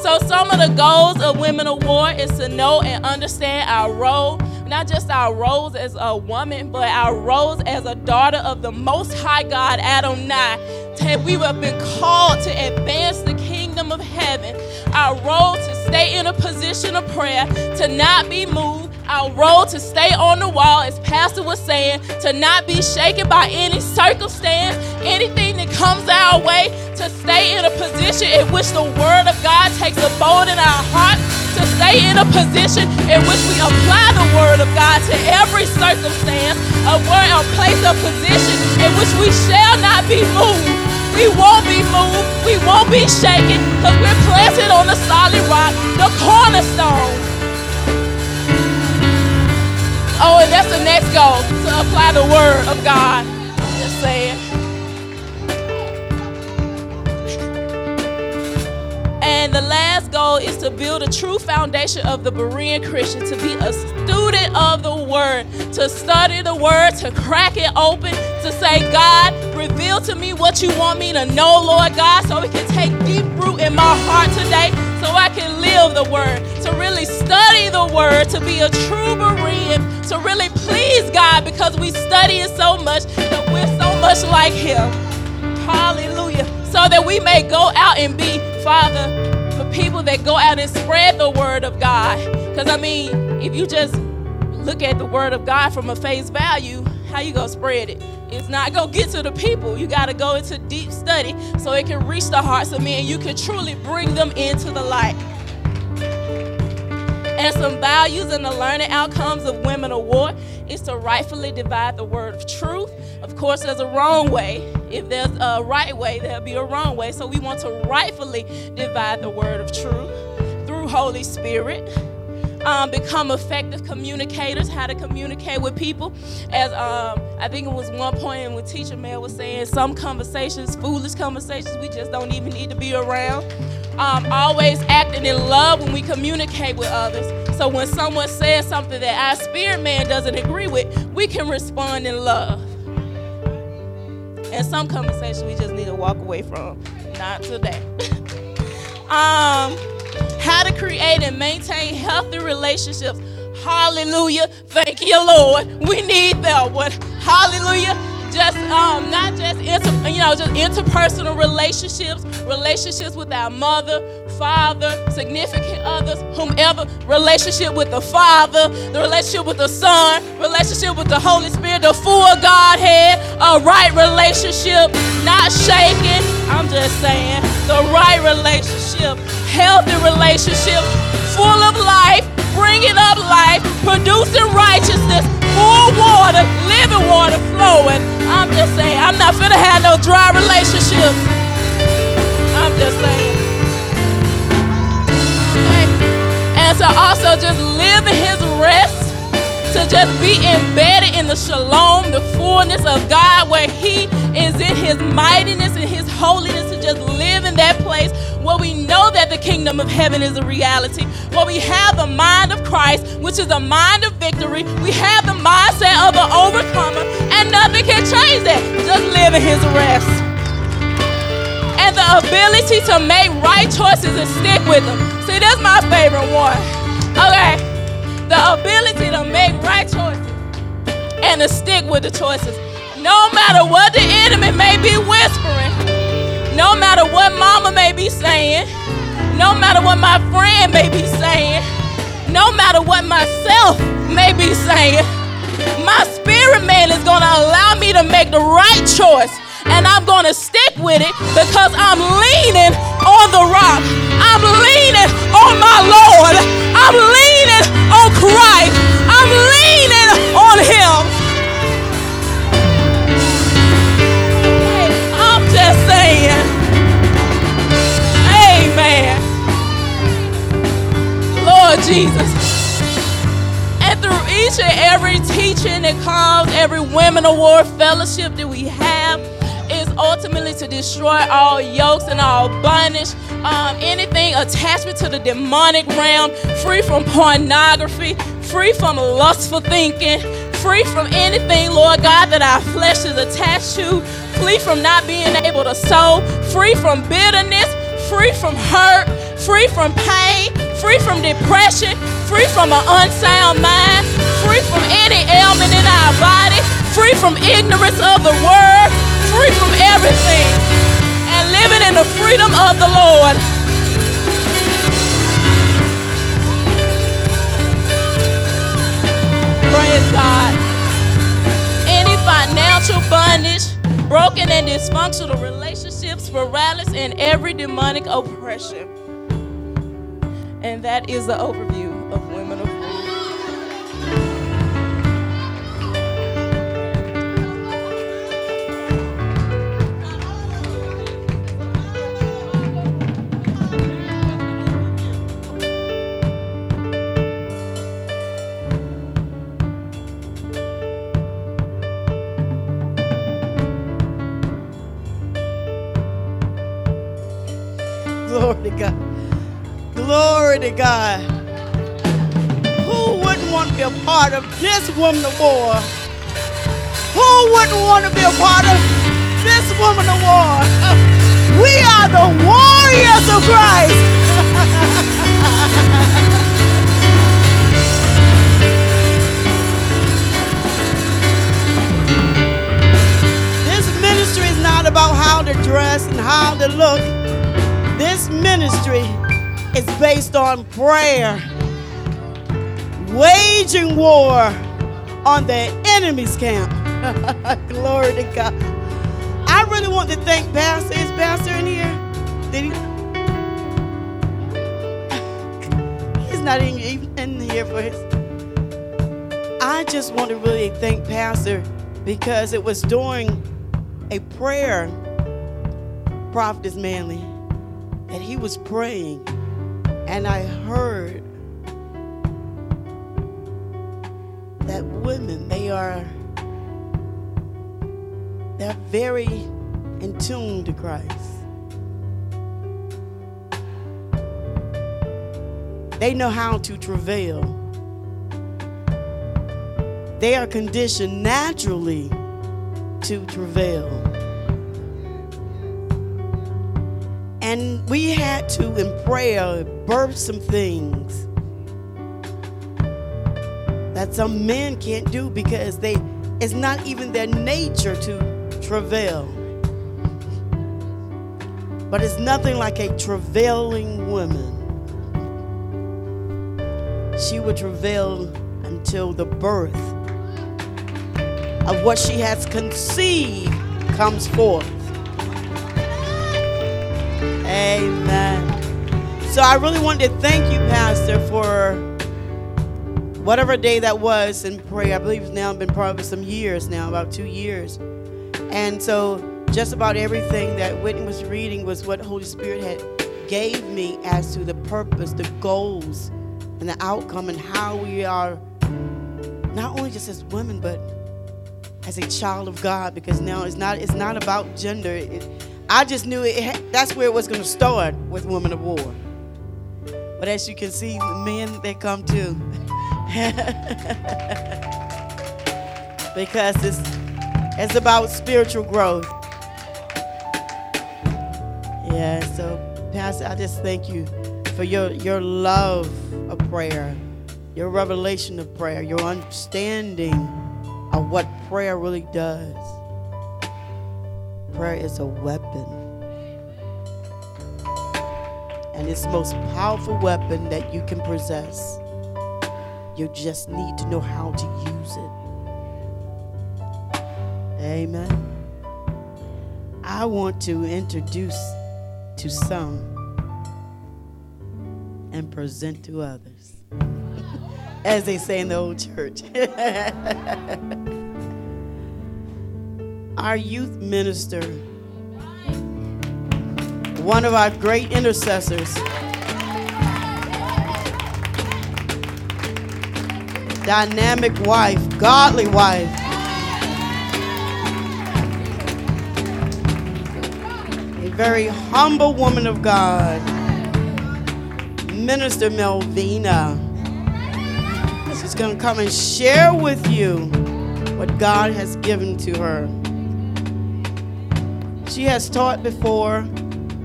So, some of the goals of Women of War is to know and understand our role, not just our roles as a woman, but our roles as a daughter of the Most High God, Adonai. We have been called to advance the kingdom of heaven. Our role to stay in a position of prayer, to not be moved, our role to stay on the wall, as Pastor was saying, to not be shaken by any circumstance, anything that comes our way, to stay in a position in which the Word of God takes a bold in our heart, to stay in a position in which we apply the Word of God to every circumstance, a word, a place, a position in which we shall not be moved. We won't be moved. We won't be shaken because we're planted on the solid rock, the cornerstone. Oh, and that's the next goal to apply the word of God. Just saying. And the last goal is to build a true foundation of the Berean Christian, to be a student of the Word, to study the Word, to crack it open, to say, God, reveal to me what you want me to know, Lord God, so it can take deep root in my heart today, so I can live the Word, to really study the Word, to be a true Berean, to really please God because we study it so much that we're so much like Him. Hallelujah. So that we may go out and be, Father, for people that go out and spread the word of God. Because I mean, if you just look at the word of God from a face value, how you gonna spread it? It's not gonna get to the people. You gotta go into deep study so it can reach the hearts of men you can truly bring them into the light and some values and the learning outcomes of women of war is to rightfully divide the word of truth. Of course, there's a wrong way. If there's a right way, there'll be a wrong way. So we want to rightfully divide the word of truth through Holy Spirit. um, become effective communicators, how to communicate with people. As um, I think it was one point when Teacher Mel was saying, some conversations, foolish conversations, we just don't even need to be around. Um, always acting in love when we communicate with others. So when someone says something that our spirit man doesn't agree with, we can respond in love. And some conversations we just need to walk away from. Not today. um, how to create and maintain healthy relationships. Hallelujah. Thank you, Lord. We need that one. Hallelujah. Just um, not just inter, you know, just interpersonal relationships, relationships with our mother, father, significant others, whomever, relationship with the Father, the relationship with the Son, relationship with the Holy Spirit, the full Godhead, a right relationship, not shaking. I'm just saying, the right relationship, healthy relationship, full of life, bringing up life, producing righteousness, full water, living water flowing. I'm just saying, I'm not finna have no dry relationships. I'm just saying. And to also just live in his rest, to just be embedded in the shalom, the fullness of God, where he is in his mightiness and his holiness, to just live in that place where we know that the kingdom of heaven is a reality, where we have the mind of Christ, which is a mind of victory. We have the mindset of an overcomer, and nothing can change that. Just live in his rest. The ability to make right choices and stick with them. See, that's my favorite one. Okay. The ability to make right choices and to stick with the choices. No matter what the enemy may be whispering, no matter what mama may be saying, no matter what my friend may be saying, no matter what myself may be saying, my spirit man is going to allow me to make the right choice. And I'm going to stick with it because I'm leaning on the rock. I'm leaning on my Lord. I'm leaning on Christ. I'm leaning on Him. Hey, I'm just saying. Amen. Lord Jesus. And through each and every teaching that comes, every Women of War fellowship that we have, ultimately to destroy all yokes and all bondage, um, anything attachment to the demonic realm, free from pornography, free from lustful thinking, free from anything, Lord God, that our flesh is attached to, free from not being able to sow, free from bitterness, free from hurt, free from pain, free from depression, free from an unsound mind, free from any ailment in our body, free from ignorance of the word, free from everything, and living in the freedom of the Lord. Praise God. Any financial bondage, broken and dysfunctional relationships, paralysis, and every demonic oppression. And that is the overview Glory to God. Who wouldn't want to be a part of this woman of war? Who wouldn't want to be a part of this woman of war? We are the warriors of Christ. this ministry is not about how to dress and how to look. This ministry is based on prayer, waging war on the enemy's camp. Glory to God. I really want to thank Pastor. Is Pastor in here? Did he? He's not even in here for his. I just want to really thank Pastor because it was during a prayer, Prophetess Manley, and he was praying, and I heard that women, they are they're very in tune to Christ. They know how to travail. They are conditioned naturally to travail. And we had to, in prayer, birth some things that some men can't do because they it's not even their nature to travail. But it's nothing like a travailing woman. She would travail until the birth of what she has conceived comes forth. Amen. So I really wanted to thank you, Pastor, for whatever day that was in prayer. I believe it's now been probably some years now, about two years. And so just about everything that Whitney was reading was what Holy Spirit had gave me as to the purpose, the goals, and the outcome, and how we are not only just as women, but as a child of God. Because now it's not it's not about gender. It, I just knew it. That's where it was going to start with Women of War. But as you can see, the men they come too. because it's it's about spiritual growth. Yeah, so Pastor, I just thank you for your your love of prayer, your revelation of prayer, your understanding of what prayer really does. Prayer is a weapon. And it's the most powerful weapon that you can possess. You just need to know how to use it. Amen. I want to introduce to some and present to others, as they say in the old church. our youth minister, one of our great intercessors. dynamic wife, godly wife. A very humble woman of God, Minister Melvina. She's going to come and share with you what God has given to her. She has taught before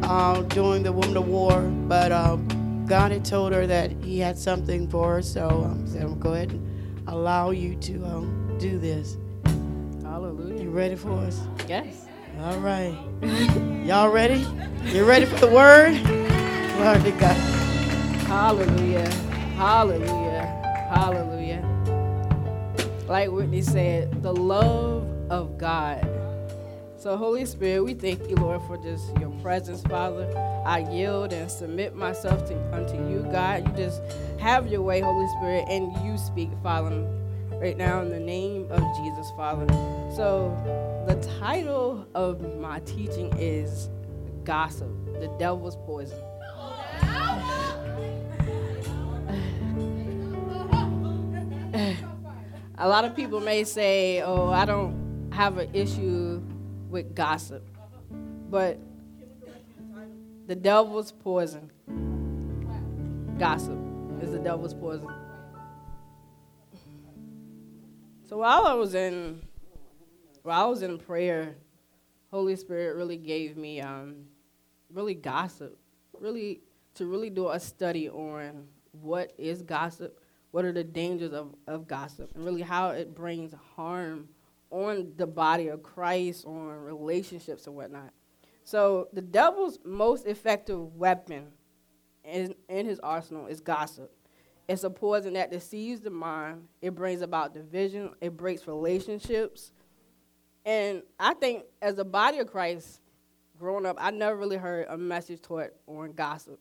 uh, during the Woman of War, but uh, God had told her that He had something for her, so um, said, "I'm go ahead and allow you to um, do this." Hallelujah. You ready for us? Yes. All right. Y'all ready? You ready for the word? Glory to God. Hallelujah. Hallelujah. Hallelujah. Like Whitney said, the love of God. So, Holy Spirit, we thank you, Lord, for just your presence, Father. I yield and submit myself to, unto you, God. You just have your way, Holy Spirit, and you speak, Father, right now in the name of Jesus, Father. So, the title of my teaching is Gossip, the Devil's Poison. A lot of people may say, oh, I don't have an issue with gossip. But the devil's poison. Gossip is the devil's poison. So while I was in while I was in prayer, Holy Spirit really gave me um, really gossip, really to really do a study on what is gossip, what are the dangers of, of gossip, and really how it brings harm on the body of Christ, on relationships and whatnot. So the devil's most effective weapon in, in his arsenal is gossip. It's a poison that deceives the mind. It brings about division. It breaks relationships. And I think as a body of Christ, growing up, I never really heard a message taught on gossip.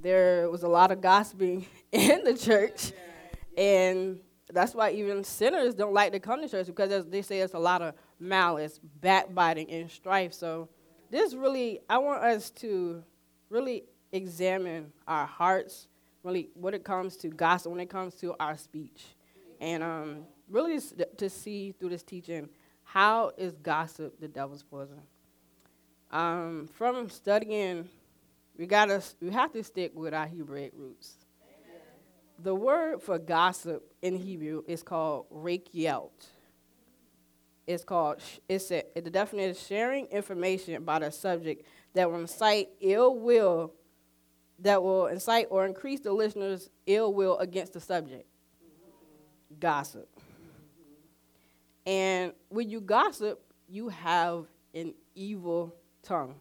There was a lot of gossiping in the church, and that's why even sinners don't like to come to church because they say it's a lot of malice, backbiting, and strife. So this really, I want us to really examine our hearts, really when it comes to gossip, when it comes to our speech. And um, really to see through this teaching, how is gossip the devil's poison? Um, from studying, we gotta we have to stick with our Hebraic roots. The word for gossip in Hebrew is called rechilut. It's called it's a, the definition is sharing information about a subject that will incite ill will, that will incite or increase the listener's ill will against the subject. Gossip. And when you gossip, you have an evil tongue.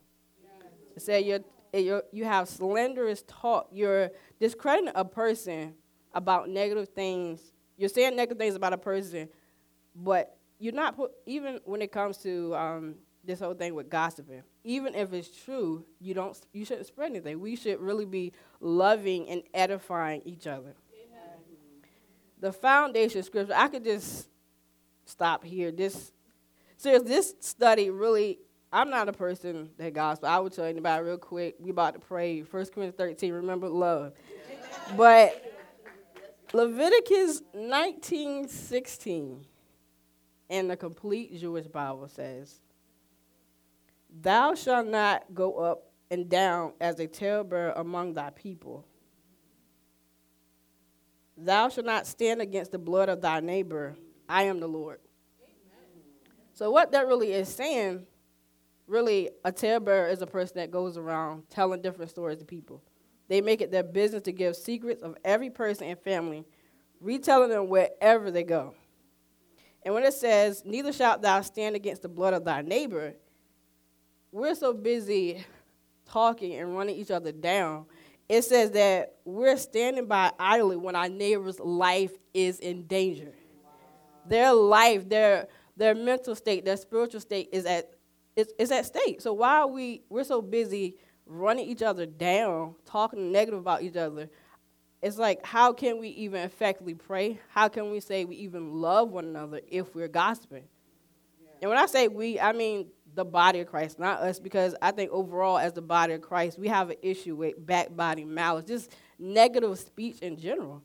It said you're, you're, you have slanderous talk. You're discrediting a person about negative things. You're saying negative things about a person, but you're not put, even when it comes to um, this whole thing with gossiping. Even if it's true, you don't. You shouldn't spread anything. We should really be loving and edifying each other. The foundation scripture. I could just stop here. This seriously, this study really. I'm not a person that gospel. I will tell anybody real quick. We about to pray. First Corinthians 13. Remember love, but Leviticus 19:16 in the complete Jewish Bible says, "Thou shalt not go up and down as a talebearer among thy people." Thou shalt not stand against the blood of thy neighbor. I am the Lord. So, what that really is saying, really, a talebearer is a person that goes around telling different stories to people. They make it their business to give secrets of every person and family, retelling them wherever they go. And when it says, Neither shalt thou stand against the blood of thy neighbor, we're so busy talking and running each other down it says that we're standing by idly when our neighbor's life is in danger. Their life, their their mental state, their spiritual state is at is, is at stake. So why are we we're so busy running each other down, talking negative about each other? It's like how can we even effectively pray? How can we say we even love one another if we're gossiping? And when I say we, I mean the body of Christ, not us, because I think overall, as the body of Christ, we have an issue with backbiting, malice, just negative speech in general.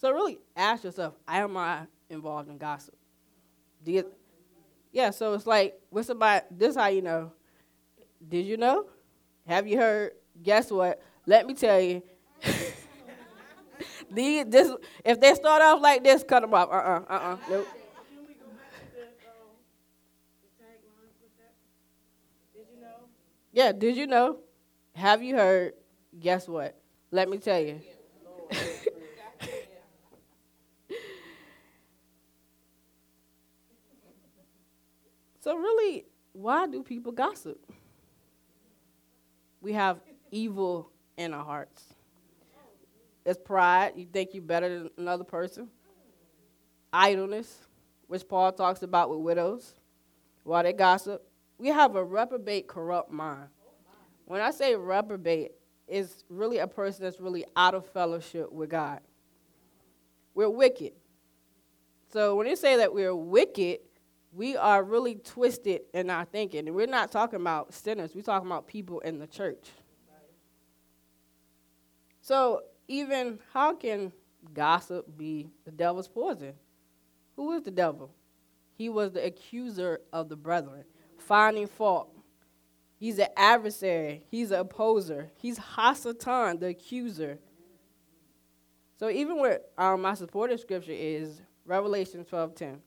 So really ask yourself, am I involved in gossip? Yeah, so it's like with somebody, this how you know. Did you know? Have you heard? Guess what? Let me tell you. These, this, if they start off like this, cut them off. Uh-uh, uh-uh, nope. Yeah, did you know? Have you heard? Guess what? Let me tell you. So, really, why do people gossip? We have evil in our hearts. It's pride. You think you're better than another person. Idleness, which Paul talks about with widows. Why they gossip. We have a reprobate, corrupt mind. When I say reprobate, it's really a person that's really out of fellowship with God. We're wicked. So when they say that we're wicked, we are really twisted in our thinking. And we're not talking about sinners, we're talking about people in the church. So even how can gossip be the devil's poison? Who is the devil? He was the accuser of the brethren, finding fault. He's an adversary. He's an opposer. He's Hasatan, the accuser. So even where um, my supported scripture is Revelation 12:10,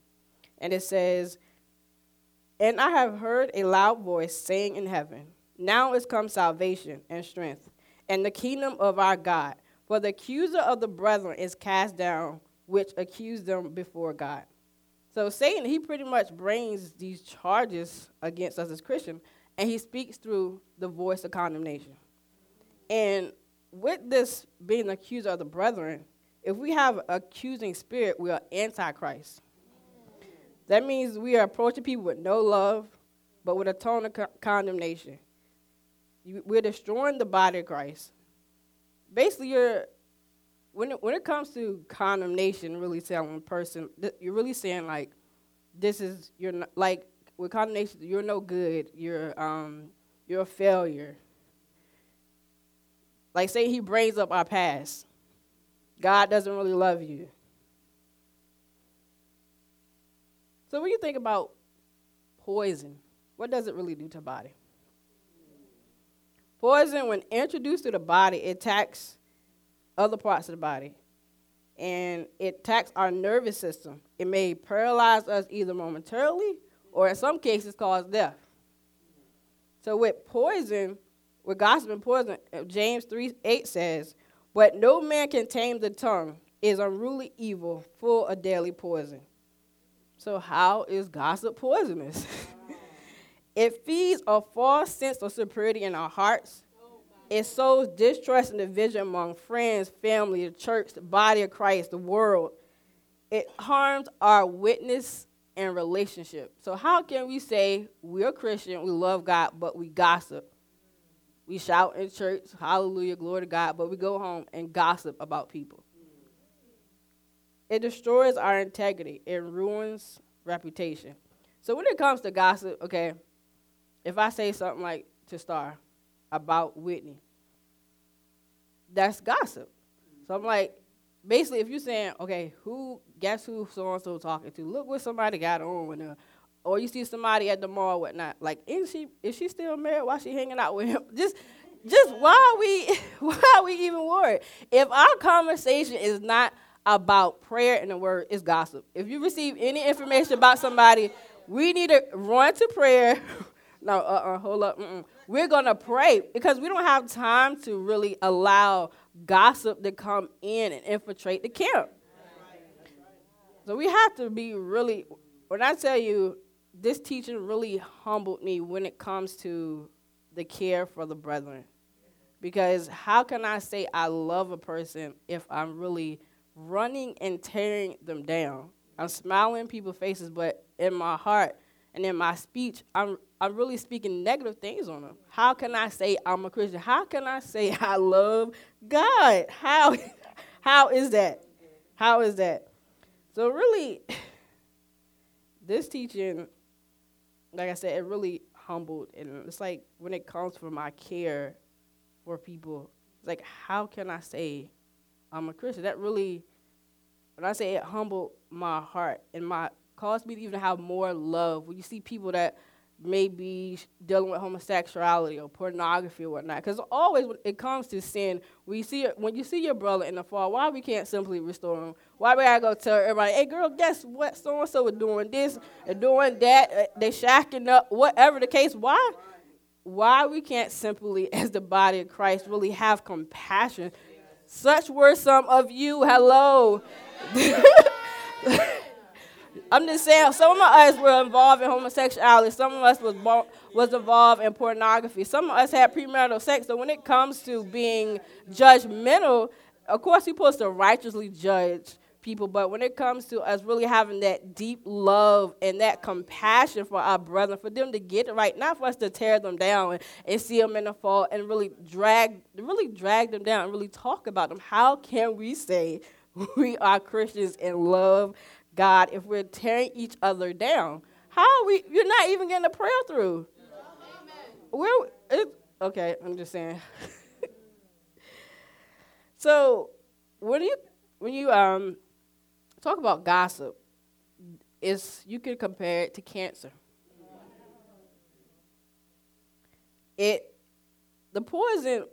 and it says, "And I have heard a loud voice saying in heaven, Now is come salvation and strength, and the kingdom of our God. For the accuser of the brethren is cast down, which accused them before God." So Satan, he pretty much brings these charges against us as Christians, and he speaks through the voice of condemnation. And with this being the accuser of the brethren, if we have accusing spirit, we are antichrist. That means we are approaching people with no love, but with a tone of co- condemnation. You, we're destroying the body of Christ. Basically, you're when it, when it comes to condemnation, really telling a person, th- you're really saying like, this is you're not, like with condemnation, you're no good. You're um you're a failure. Like say he brings up our past, God doesn't really love you. So when you think about poison, what does it really do to body? Poison, when introduced to the body, it attacks other parts of the body. And it attacks our nervous system. It may paralyze us either momentarily or in some cases cause death. So with poison, with gossip and poison, uh, James 3 8 says, But no man can tame the tongue, is unruly evil, full of deadly poison. So how is gossip poisonous? it feeds a false sense of superiority in our hearts. It sows distrust and division among friends, family, the church, the body of Christ, the world. It harms our witness and relationship. So how can we say we're Christian, we love God, but we gossip? We shout in church, hallelujah, glory to God, but we go home and gossip about people. It destroys our integrity. It ruins reputation. So when it comes to gossip, okay, if I say something like to Star about Whitney, that's gossip. So I'm like, basically, if you're saying, okay, who, guess who so and so talking to? Look what somebody got on with her. Or you see somebody at the mall, whatnot. Like, is she is she still married? Why she hanging out with him? Just, just why we why are we even worried? If our conversation is not about prayer and the word, is gossip. If you receive any information about somebody, we need to run to prayer. no, uh, uh hold up. Mm-mm. We're gonna pray because we don't have time to really allow gossip to come in and infiltrate the camp. So we have to be really, when I tell you, this teaching really humbled me when it comes to the care for the brethren. Because how can I say I love a person if I'm really running and tearing them down? I'm smiling in people's faces, but in my heart and in my speech, I'm, I'm really speaking negative things on them. How can I say I'm a Christian? How can I say I love God? How, how is that? How is that? So, really, this teaching like I said, it really humbled. And it's like when it comes from my care for people, it's like, how can I say I'm a Christian? That really, when I say it humbled my heart and my caused me to even have more love. When you see people that may be dealing with homosexuality or pornography or whatnot. Because always when it comes to sin, we see when you see your brother in the fall, why we can't simply restore him? Why we gotta go tell everybody, hey girl, guess what? So and so is doing this and doing that. Uh, they shacking up, whatever the case. Why? Why we can't simply, as the body of Christ, really have compassion? Such were some of you. Hello. I'm just saying, some of us were involved in homosexuality. Some of us was was involved in pornography. Some of us had premarital sex. So when it comes to being judgmental, of course, you're supposed to righteously judge people. But when it comes to us really having that deep love and that compassion for our brethren, for them to get it right, not for us to tear them down and, and see them in the fall and really drag, really drag them down and really talk about them. How can we say we are Christians and love God if we're tearing each other down? How are we? You're not even getting a prayer through. We're it, okay. I'm just saying. so when you when you um talk about gossip, is you could compare it to cancer. It the poison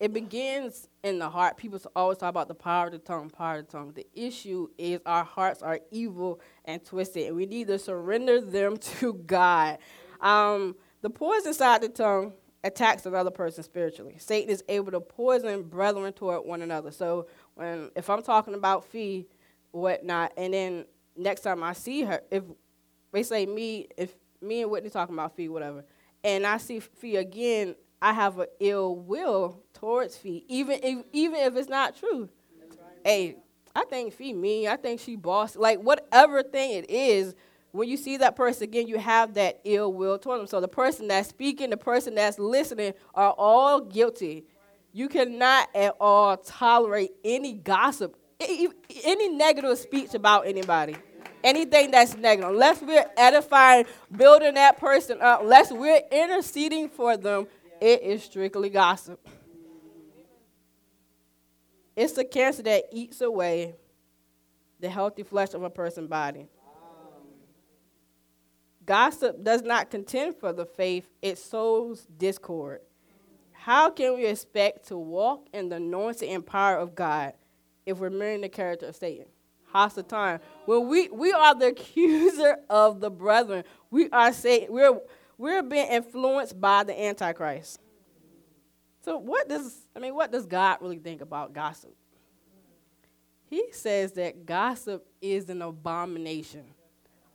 it begins in the heart. People always talk about the power of the tongue, power of the tongue. The issue is our hearts are evil and twisted, and we need to surrender them to God. Um, the poison inside the tongue attacks another person spiritually. Satan is able to poison brethren toward one another. So when if I'm talking about fee, whatnot, and then next time I see her, if they say me, if me and Whitney talking about fee, whatever, and I see fee again, I have an ill will towards Fee, even if even if it's not true. Hey, I think Fee me. I think she boss. Like whatever thing it is, when you see that person again, you have that ill will towards them. So the person that's speaking, the person that's listening, are all guilty. You cannot at all tolerate any gossip, any negative speech about anybody anything that's negative, unless we're edifying, building that person up, unless we're interceding for them, it is strictly gossip. It's a cancer that eats away the healthy flesh of a person's body. Gossip does not contend for the faith, it sows discord. How can we expect to walk in the anointing and power of God if we're mirroring the character of Satan? Time. When we, we are the accuser of the brethren, we are saying we're we're being influenced by the Antichrist. So what does I mean what does God really think about gossip? He says that gossip is an abomination.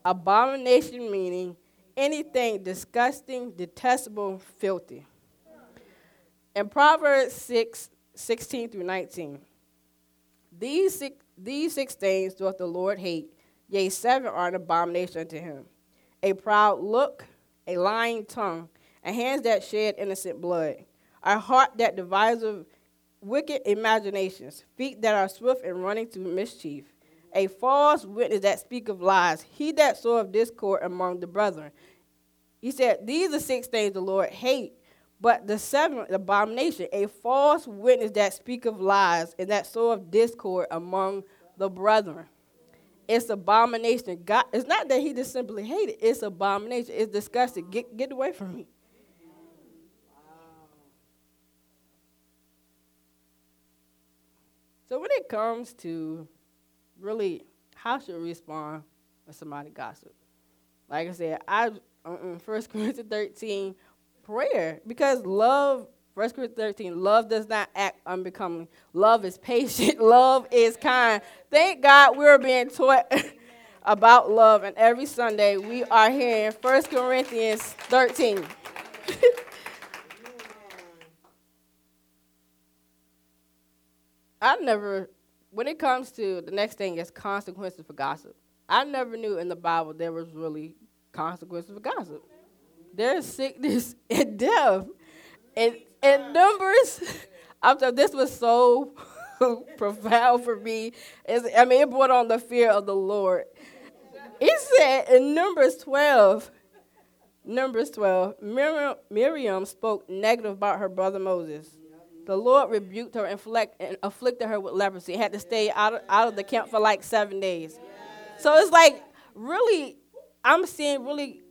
Abomination meaning anything disgusting, detestable, filthy. In Proverbs 6, 16 through 19, these six, these six things doth the Lord hate, yea, seven are an abomination unto him. A proud look, a lying tongue, and hands that shed innocent blood, a heart that devises wicked imaginations, feet that are swift in running to mischief, a false witness that speaketh lies, he that soweth discord among the brethren. He said, These are six things the Lord hate, but the seventh abomination, a false witness that speak of lies and that soweth discord among the brethren. It's abomination. God, it's not that he just simply hated. It's abomination. It's disgusting. Get get away from me. So when it comes to really how should we respond when somebody gossip? Like I said, I um, First Corinthians 13 prayer because love 1 Corinthians 13, love does not act unbecoming. Love is patient. love is kind. Thank God we're being taught about love, and every Sunday we are here in 1 Corinthians 13. I never, when it comes to the next thing is consequences for gossip. I never knew in the Bible there was really consequences for gossip. There's sickness and death. And, and numbers, I'm sorry, this was so profound for me. It's, I mean, it brought on the fear of the Lord. He said in Numbers 12, Numbers 12, Miriam, Miriam spoke negative about her brother Moses. The Lord rebuked her and, afflict, and afflicted her with leprosy. Had to stay out of, out of the camp for like seven days. So it's like, really, I'm seeing really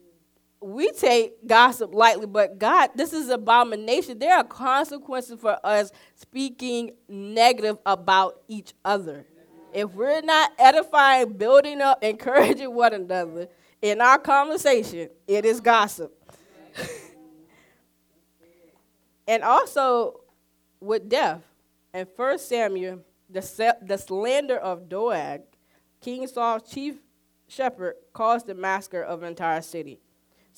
we take gossip lightly, but God, this is abomination. There are consequences for us speaking negative about each other. If we're not edifying, building up, encouraging one another in our conversation, it is gossip. and also with death, in 1 Samuel, the, the slander of Doeg, King Saul's chief shepherd, caused the massacre of an entire city.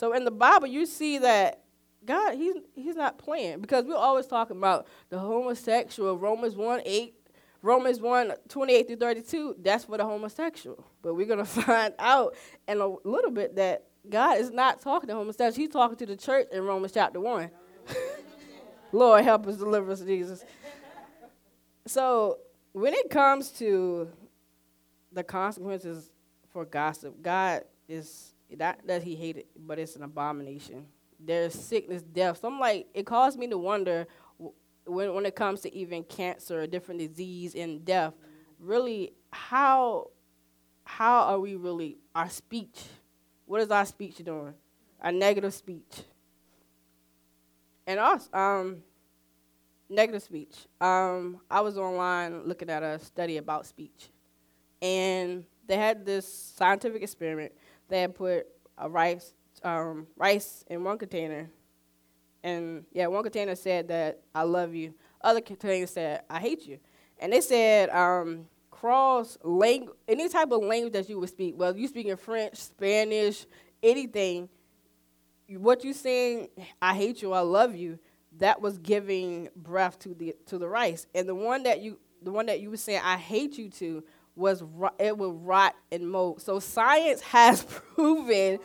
So in the Bible, you see that God, he's, he's not playing because we're always talking about the homosexual, Romans 1 8, Romans 1 28 through 32, that's for the homosexual. But we're going to find out in a little bit that God is not talking to homosexuals, he's talking to the church in Romans chapter 1. Lord, help us, deliver us, Jesus. So when it comes to the consequences for gossip, God is not that he hated, but it's an abomination. There's sickness, death. So I'm like, it caused me to wonder when when it comes to even cancer, a different disease, and death. Really, how how are we really our speech? What is our speech doing? Our negative speech. And us, um, negative speech. Um, I was online looking at a study about speech, and they had this scientific experiment they had put a rice um, rice in one container, and yeah, one container said that I love you. Other container said I hate you, and they said um, cross language, any type of language that you would speak, Well, you speak in French, Spanish, anything. What you saying, I hate you, I love you, that was giving breath to the to the rice, and the one that you the one that you were saying I hate you to was it will rot and mold. So science has proven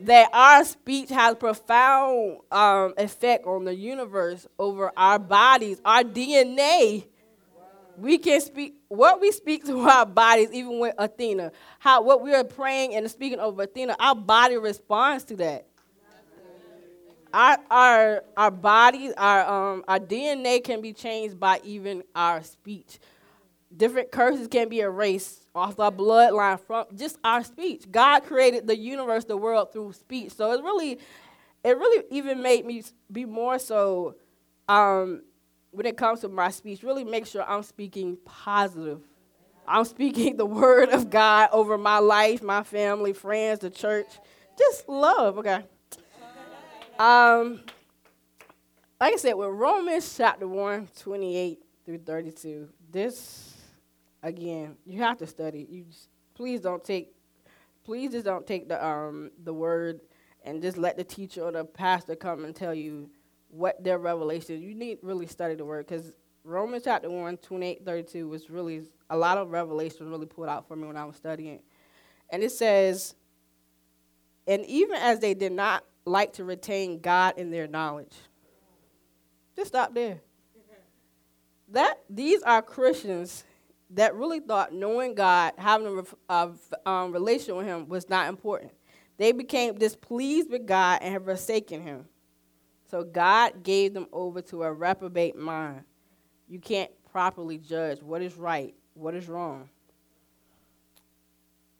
that our speech has profound um, effect on the universe over our bodies, our DNA. We can speak what we speak to our bodies, even with Athena. How what we are praying and speaking over Athena, our body responds to that. Our our our bodies, our um our DNA can be changed by even our speech. Different curses can be erased off our bloodline from just our speech. God created the universe, the world through speech. So it really, it really even made me be more so um, when it comes to my speech, really make sure I'm speaking positive. I'm speaking the word of God over my life, my family, friends, the church. Just love, okay? Um, like I said, with Romans chapter 1, 28 through 32, this, again, you have to study. You just, please don't take, please just don't take the, um, the word and just let the teacher or the pastor come and tell you what their revelation. You need really study the word because Romans chapter 1, 28, 32 was really a lot of revelation really pulled out for me when I was studying. And it says, and even as they did not like to retain God in their knowledge. Just stop there. That these are Christians that really thought knowing God, having a um, relation with Him was not important. They became displeased with God and have forsaken Him. So God gave them over to a reprobate mind. You can't properly judge what is right, what is wrong.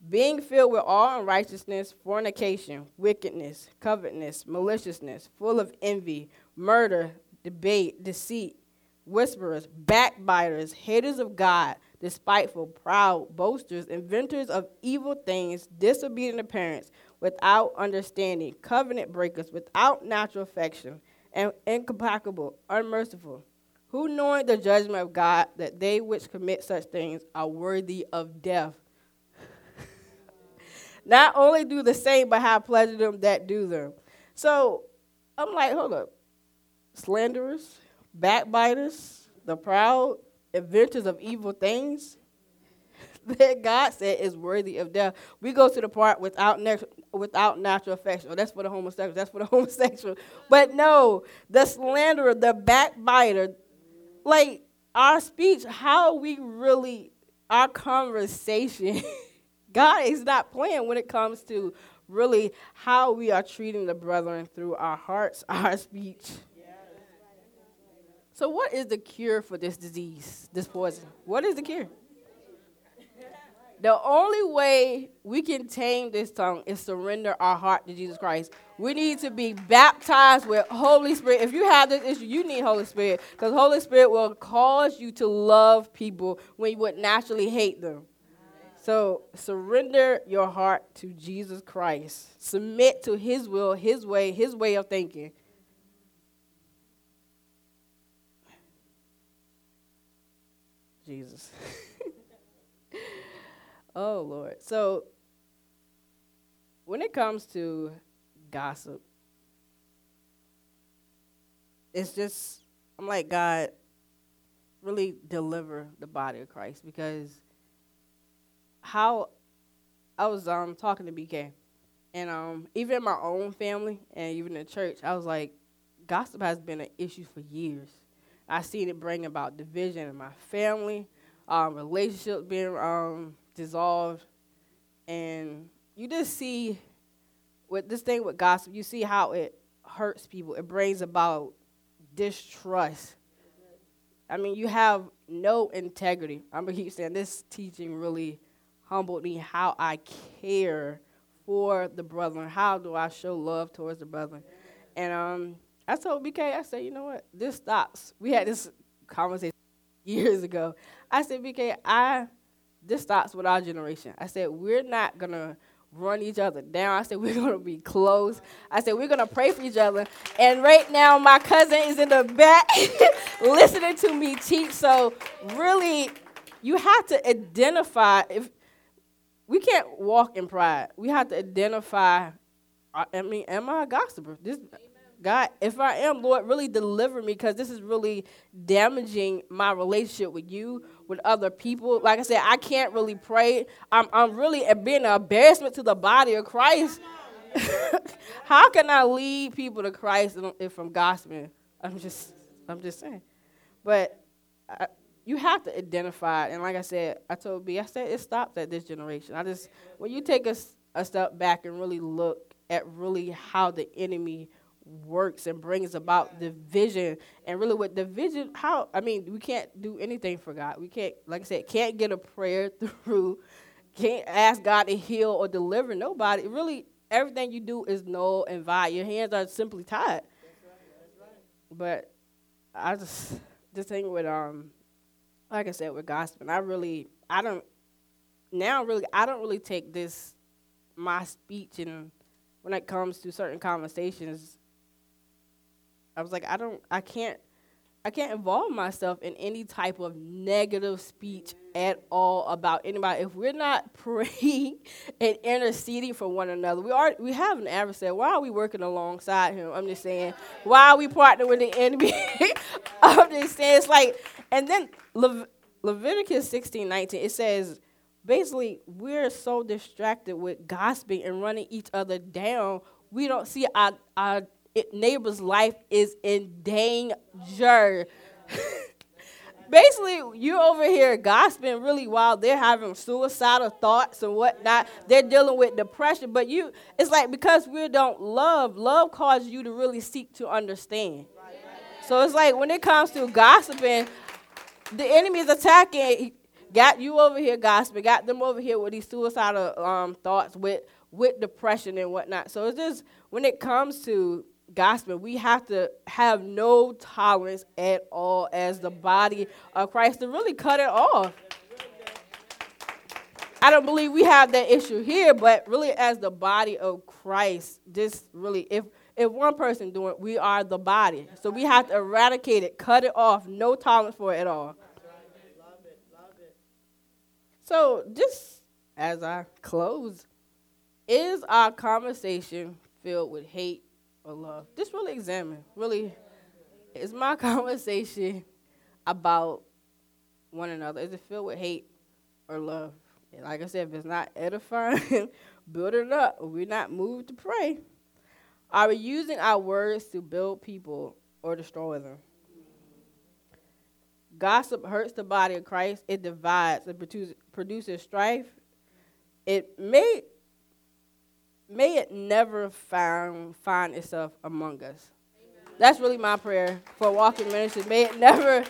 Being filled with all unrighteousness, fornication, wickedness, covetousness, maliciousness, full of envy, murder, debate, deceit, whisperers, backbiters, haters of God, despiteful, proud, boasters, inventors of evil things, disobedient to parents, without understanding, covenant breakers, without natural affection, and incomplacable, unmerciful, who knowing the judgment of God that they which commit such things are worthy of death. Not only do the same, but have pleasure them that do them. So I'm like, hold up. Slanderers, backbiters, the proud, inventors of evil things that God said is worthy of death. We go to the part without without natural affection. Oh, that's for the homosexual. That's for the homosexual. But no, the slanderer, the backbiter, like our speech, how we really, our conversation, God is not playing when it comes to really how we are treating the brethren through our hearts, our speech. So, what is the cure for this disease, this poison? What is the cure? The only way we can tame this tongue is surrender our heart to Jesus Christ. We need to be baptized with Holy Spirit. If you have this issue, you need Holy Spirit because Holy Spirit will cause you to love people when you would naturally hate them. So surrender your heart to Jesus Christ. Submit to His will, His way, His way of thinking. Jesus. Oh, Lord. So, when it comes to gossip, it's just, I'm like, God, really deliver the body of Christ because how I was um, talking to BK, and um, even in my own family and even in church, I was like, gossip has been an issue for years. I seen it bring about division in my family, um, relationships being um, dissolved. And you just see with this thing with gossip, you see how it hurts people. It brings about distrust. I mean, you have no integrity. I'm gonna keep saying this teaching really humbled me how I care for the brethren. How do I show love towards the brethren? And um, I told BK, I said, you know what? This stops. We had this conversation years ago. I said, BK, I this stops with our generation. I said, we're not to run each other down. I said, we're to be close. I said, we're to pray for each other. And right now, my cousin is in the back listening to me teach. So, really, you have to identify if we can't walk in pride. We have to identify. I mean, am I a gossiper? This God, if I am, Lord, really deliver me because this is really damaging my relationship with you, with other people. Like I said, I can't really pray. I'm, I'm really being an embarrassment to the body of Christ. How can I lead people to Christ if I'm gossiping? I'm just, I'm just saying. But I, you have to identify, and like I said, I told B, I said it stops at this generation. I just, when you take a, a step back and really look at really how the enemy works and brings about division. And really, with division, how I mean, we can't do anything for God. We can't, like I said, can't get a prayer through. Can't ask God to heal or deliver nobody. Really, everything you do is null and void. Your hands are simply tied. But I just this thing with um, like I said with gospel, and I really I don't now really I don't really take this my speech and when it comes to certain conversations, I was like I don't I can't I can't involve myself in any type of negative speech at all about anybody. If we're not praying and interceding for one another, we are we have an adversary. Why are we working alongside him? I'm just saying. Why are we partnering with the enemy? I'm just saying it's like and then Le- Leviticus 16, 19, it says basically we're so distracted with gossiping and running each other down, we don't see our, our neighbor's life is in danger. basically, you're over here gossiping really while they're having suicidal thoughts and whatnot. They're dealing with depression, but you, it's like because we don't love, love causes you to really seek to understand. So it's like when it comes to gossiping, the enemy is attacking got you over here gossiping, got them over here with these suicidal um, thoughts, with with depression and whatnot. So it's just when it comes to gospel, we have to have no tolerance at all as the body of Christ to really cut it off. I don't believe we have that issue here, but really as the body of Christ, this really if if one person doing it, we are the body. So we have to eradicate it, cut it off, no tolerance for it at all. So, just as I close, is our conversation filled with hate or love? Just really examine. Really, is my conversation about one another? Is it filled with hate or love? And like I said, if it's not edifying, build it up. We're not moved to pray. Are we using our words to build people or destroy them? Gossip hurts the body of Christ. It divides. It produces, produces strife. It may may it never find find itself among us. Amen. That's really my prayer for walking ministry. May it never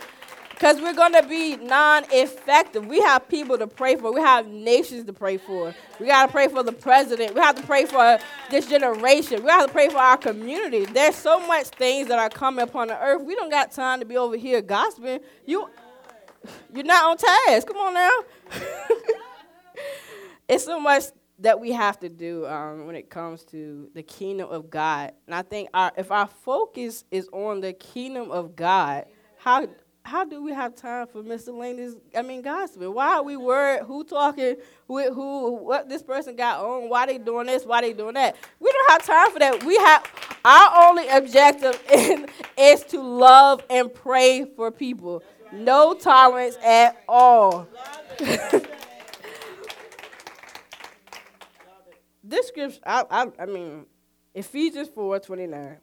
because we're going to be non effective. We have people to pray for, we have nations to pray for. We got to pray for the president, we have to pray for this generation, we have to pray for our community. There's so much things that are coming upon the earth. We don't got time to be over here gossiping. You, you're not on task. Come on now. it's so much that we have to do um, when it comes to the kingdom of God. And I think our, if our focus is on the kingdom of God, how how do we have time for miscellaneous? I mean, gossiping. Why are we worried who talking with who? What this person got on? Why they doing this? Why they doing that? We don't have time for that. We have our only objective in, is to love and pray for people. No tolerance at all. this scripture, I, I, I mean, Ephesians four twenty nine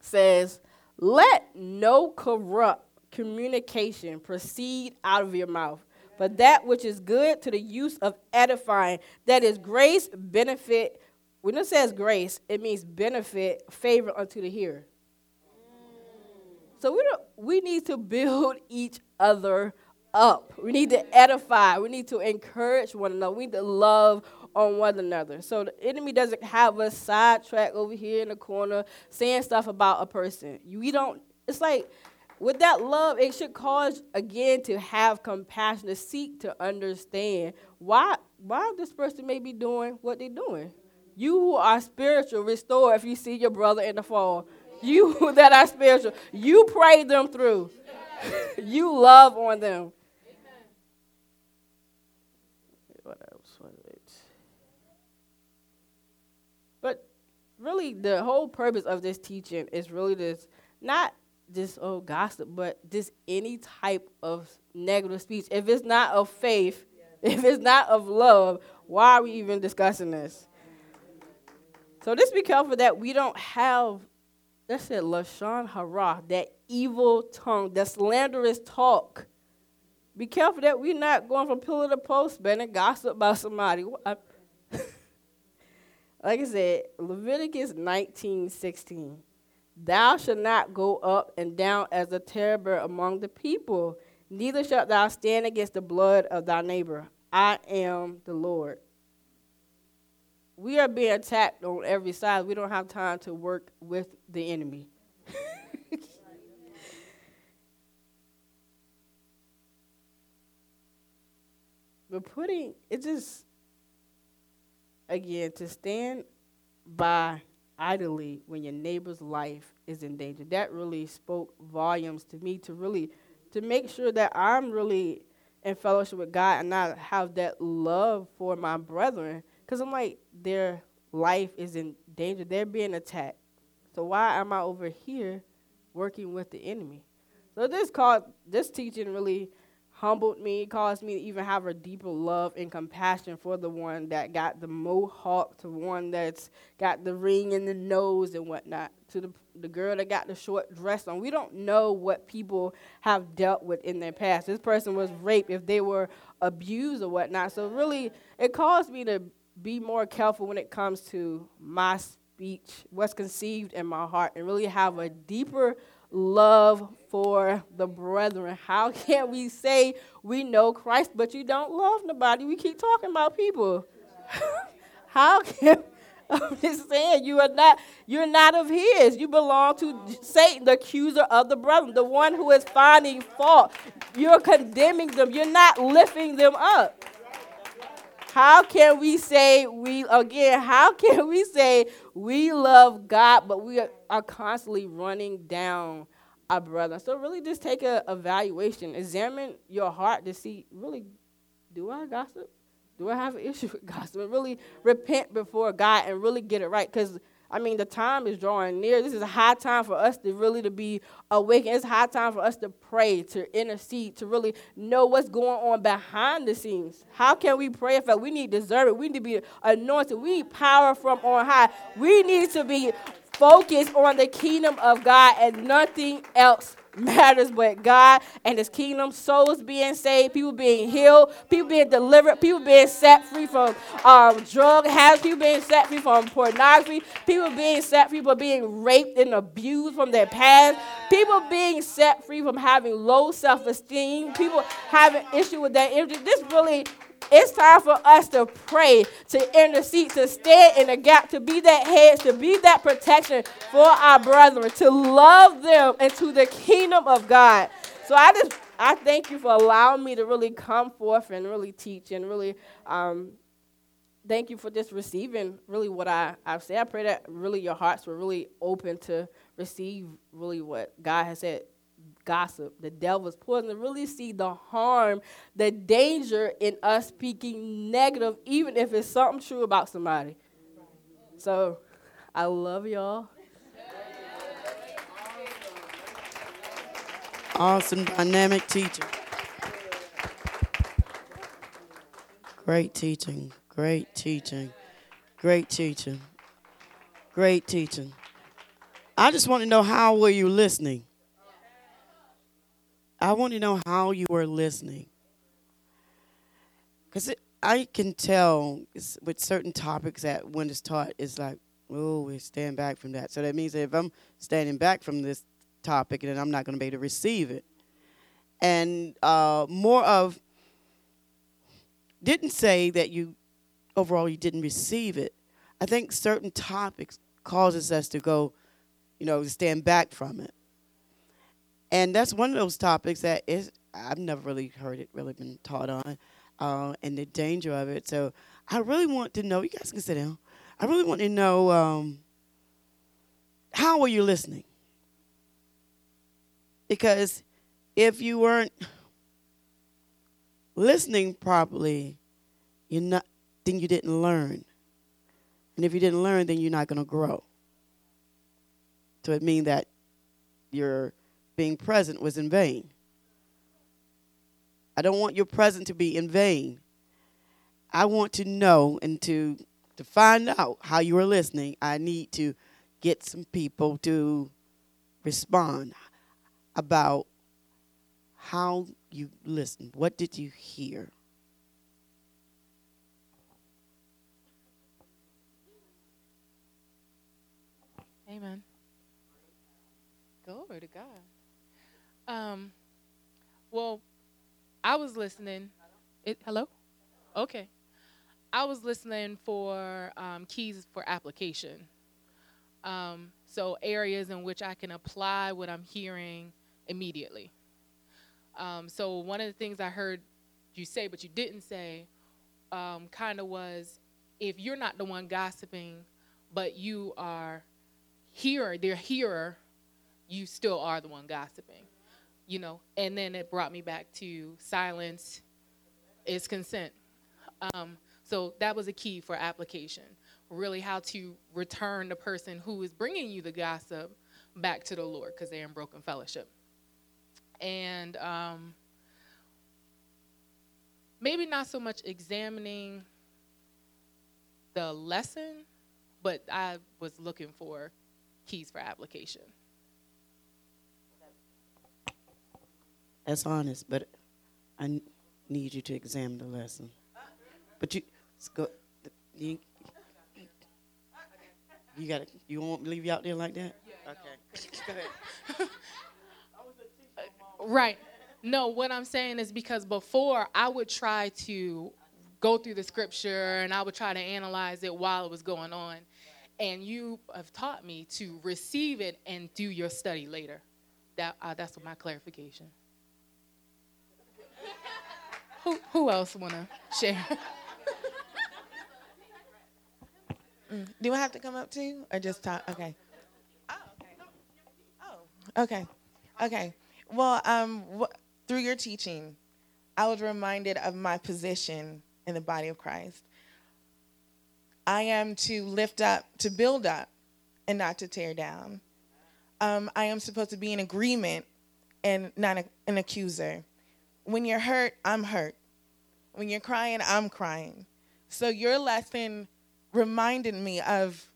says, "Let no corrupt." communication proceed out of your mouth, but that which is good to the use of edifying, that is grace, benefit. When it says grace, it means benefit, favor unto the hearer. So we don't, we need to build each other up. We need to edify. We need to encourage one another. We need to love on one another. So the enemy doesn't have us sidetracked over here in the corner saying stuff about a person. We don't. It's like with that love, it should cause again to have compassion, to seek to understand why why this person may be doing what they're doing. You who are spiritual, restore if you see your brother in the fall. You that are spiritual, you pray them through. you love on them. What else? But really, the whole purpose of this teaching is really this not just oh gossip, but just any type of negative speech. If it's not of faith, if it's not of love, why are we even discussing this? So just be careful that we don't have that's it, Lashon Hara, that evil tongue, that slanderous talk. Be careful that we're not going from pillar to post, spending gossip about somebody. Like I said, Leviticus 19 16 Thou shalt not go up and down as a terror among the people, neither shalt thou stand against the blood of thy neighbor. I am the Lord. We are being attacked on every side. We don't have time to work with the enemy. but putting it just again to stand by idly when your neighbor's life is in danger. That really spoke volumes to me to really to make sure that I'm really in fellowship with God and not have that love for my brethren cuz I'm like their life is in danger. They're being attacked. So why am I over here working with the enemy? So this called this teaching really humbled me, caused me to even have a deeper love and compassion for the one that got the mohawk, to one that's got the ring in the nose and whatnot, to the, the girl that got the short dress on. We don't know what people have dealt with in their past. This person was raped, if they were abused or whatnot. So, really, it caused me to be more careful when it comes to my speech, what's conceived in my heart, and really have a deeper love for the brethren. How can we say we know Christ, but you don't love nobody? We keep talking about people. How can I'm just saying you are not you're not of his. You belong to Satan, the accuser of the brethren, the one who is finding fault. You're condemning them. You're not lifting them up. How can we say we again? How can we say we love God, but we are constantly running down our brother? So really, just take a evaluation, examine your heart to see really, do I gossip? Do I have an issue with gossip? And really repent before God and really get it right, because I mean, the time is drawing near. This is a high time for us to really to be awake. It's high time for us to pray, to intercede, to really know what's going on behind the scenes. How can we pray if we need discernment? We need to be anointed. We need power from on high. We need to be focused on the kingdom of God and nothing else matters but God and His kingdom. Souls being saved, people being healed, people being delivered, people being set free from um, drug habits, people being set free from pornography, people being set free from being raped and abused from their past, people being set free from having low self esteem, people having issue with their image. This really it's time for us to pray, to intercede, to stand in the gap, to be that hedge, to be that protection for our brethren, to love them into the kingdom of God. So I just I thank you for allowing me to really come forth and really teach and really um, thank you for just receiving really what I, I've said. I pray that really your hearts were really open to receive really what God has said gossip, the devil's poison, to really see the harm, the danger in us speaking negative, even if it's something true about somebody. So I love y'all. Awesome, dynamic teacher. Great teaching, great teaching, great teaching, great teaching. I just want to know how were you listening? I want to know how you are listening. Because I can tell with certain topics that when it's taught, it's like, oh, we stand back from that. So that means that if I'm standing back from this topic, then I'm not going to be able to receive it. And uh, more of, didn't say that you, overall, you didn't receive it. I think certain topics causes us to go, you know, stand back from it and that's one of those topics that is I've never really heard it really been taught on, uh, and the danger of it. So I really want to know. You guys can sit down. I really want to know um, how were you listening? Because if you weren't listening properly, you're not. Then you didn't learn, and if you didn't learn, then you're not going to grow. So it means that you're being present was in vain. I don't want your present to be in vain. I want to know and to to find out how you are listening. I need to get some people to respond about how you listen. What did you hear? Amen. Glory to God. Um, well, I was listening. It, hello? Okay. I was listening for um, keys for application. Um, so, areas in which I can apply what I'm hearing immediately. Um, so, one of the things I heard you say, but you didn't say, um, kind of was if you're not the one gossiping, but you are hearer, their hearer, you still are the one gossiping. You know, and then it brought me back to silence is consent. Um, so that was a key for application. Really, how to return the person who is bringing you the gossip back to the Lord because they're in broken fellowship. And um, maybe not so much examining the lesson, but I was looking for keys for application. That's honest, but I need you to examine the lesson. But you, let's go. You, you got to You won't leave you out there like that? okay. Go ahead. Right. No, what I'm saying is because before I would try to go through the scripture and I would try to analyze it while it was going on. And you have taught me to receive it and do your study later. That, uh, that's my clarification. Who, who else want to share? Do I have to come up too, or just talk? Okay. Oh, okay. Oh, okay. Okay. Well, um, wh- through your teaching, I was reminded of my position in the body of Christ. I am to lift up, to build up, and not to tear down. Um, I am supposed to be in agreement and not a, an accuser. When you're hurt, I'm hurt. When you're crying, I'm crying. So your lesson reminded me of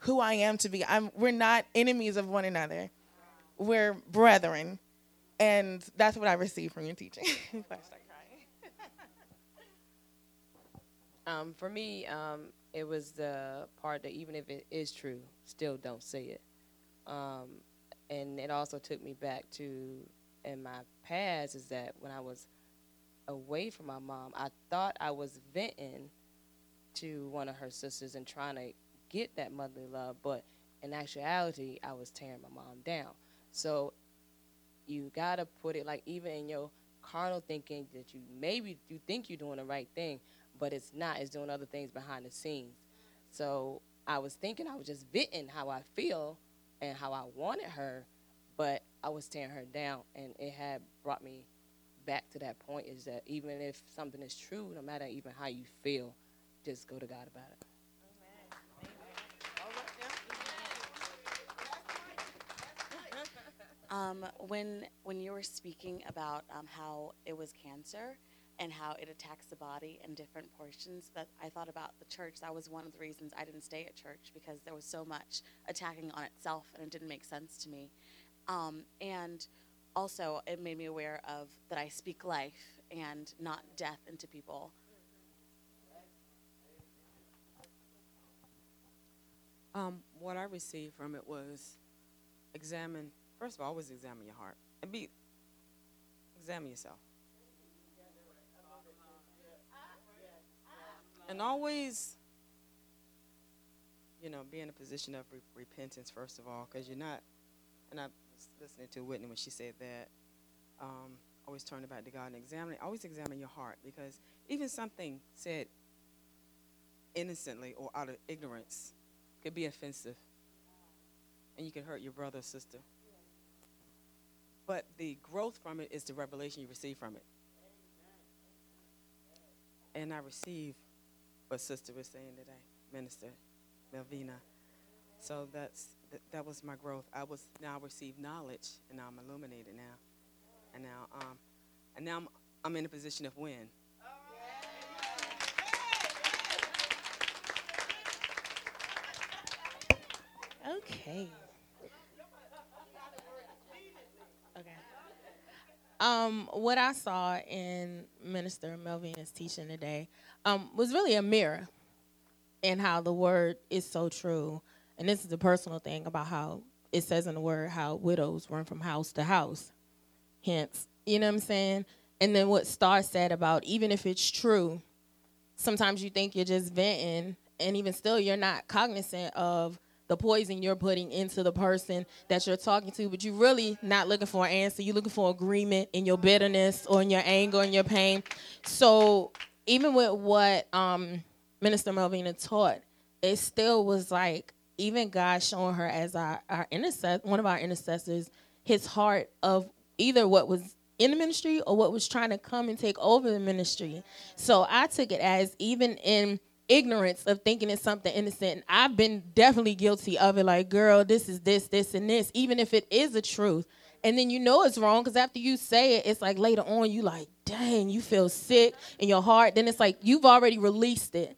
who I am to be. I'm, we're not enemies of one another. We're brethren. And that's what I received from your teaching. Um, for me, um, it was the part that even if it is true, still don't say it. Um, and it also took me back to in my past is that when I was away from my mom, I thought I was venting to one of her sisters and trying to get that motherly love, but in actuality, I was tearing my mom down. So you gotta put it like even in your carnal thinking that you maybe you think you're doing the right thing, but it's not. It's doing other things behind the scenes. So I was thinking I was just venting how I feel and how I wanted her, but I was tearing her down, and it had brought me back to that point. Is that even if something is true, no matter even how you feel, just go to God about it. Um, when when you were speaking about um, how it was cancer and how it attacks the body in different portions, that I thought about the church. That was one of the reasons I didn't stay at church because there was so much attacking on itself, and it didn't make sense to me. Um, and also, it made me aware of that I speak life and not death into people. Um, what I received from it was examine, first of all, always examine your heart and be, examine yourself. And always, you know, be in a position of re- repentance, first of all, because you're not, and I was listening to Whitney when she said that, um, always turn back to God and examine. Always examine your heart because even something said innocently or out of ignorance could be offensive and you can hurt your brother or sister. But the growth from it is the revelation you receive from it. And I receive what sister was saying today, Minister Melvina. So that's that, that was my growth. I was now receive knowledge and now I'm illuminated now. And now um and now I'm I'm in a position of win. Okay. Okay. Um, what I saw in Minister Melvin's teaching today um, was really a mirror in how the word is so true. And this is a personal thing about how it says in the word how widows run from house to house. Hence, you know what I'm saying? And then what Star said about even if it's true, sometimes you think you're just venting, and even still, you're not cognizant of the poison you're putting into the person that you're talking to, but you're really not looking for an answer. You're looking for agreement in your bitterness or in your anger and your pain. So even with what um, Minister Melvina taught, it still was like even God showing her as our, our intercessor, one of our intercessors, his heart of either what was in the ministry or what was trying to come and take over the ministry. So I took it as even in ignorance of thinking it's something innocent. And I've been definitely guilty of it. Like, girl, this is this, this, and this, even if it is a truth. And then you know it's wrong because after you say it, it's like later on you like, dang, you feel sick in your heart. Then it's like you've already released it.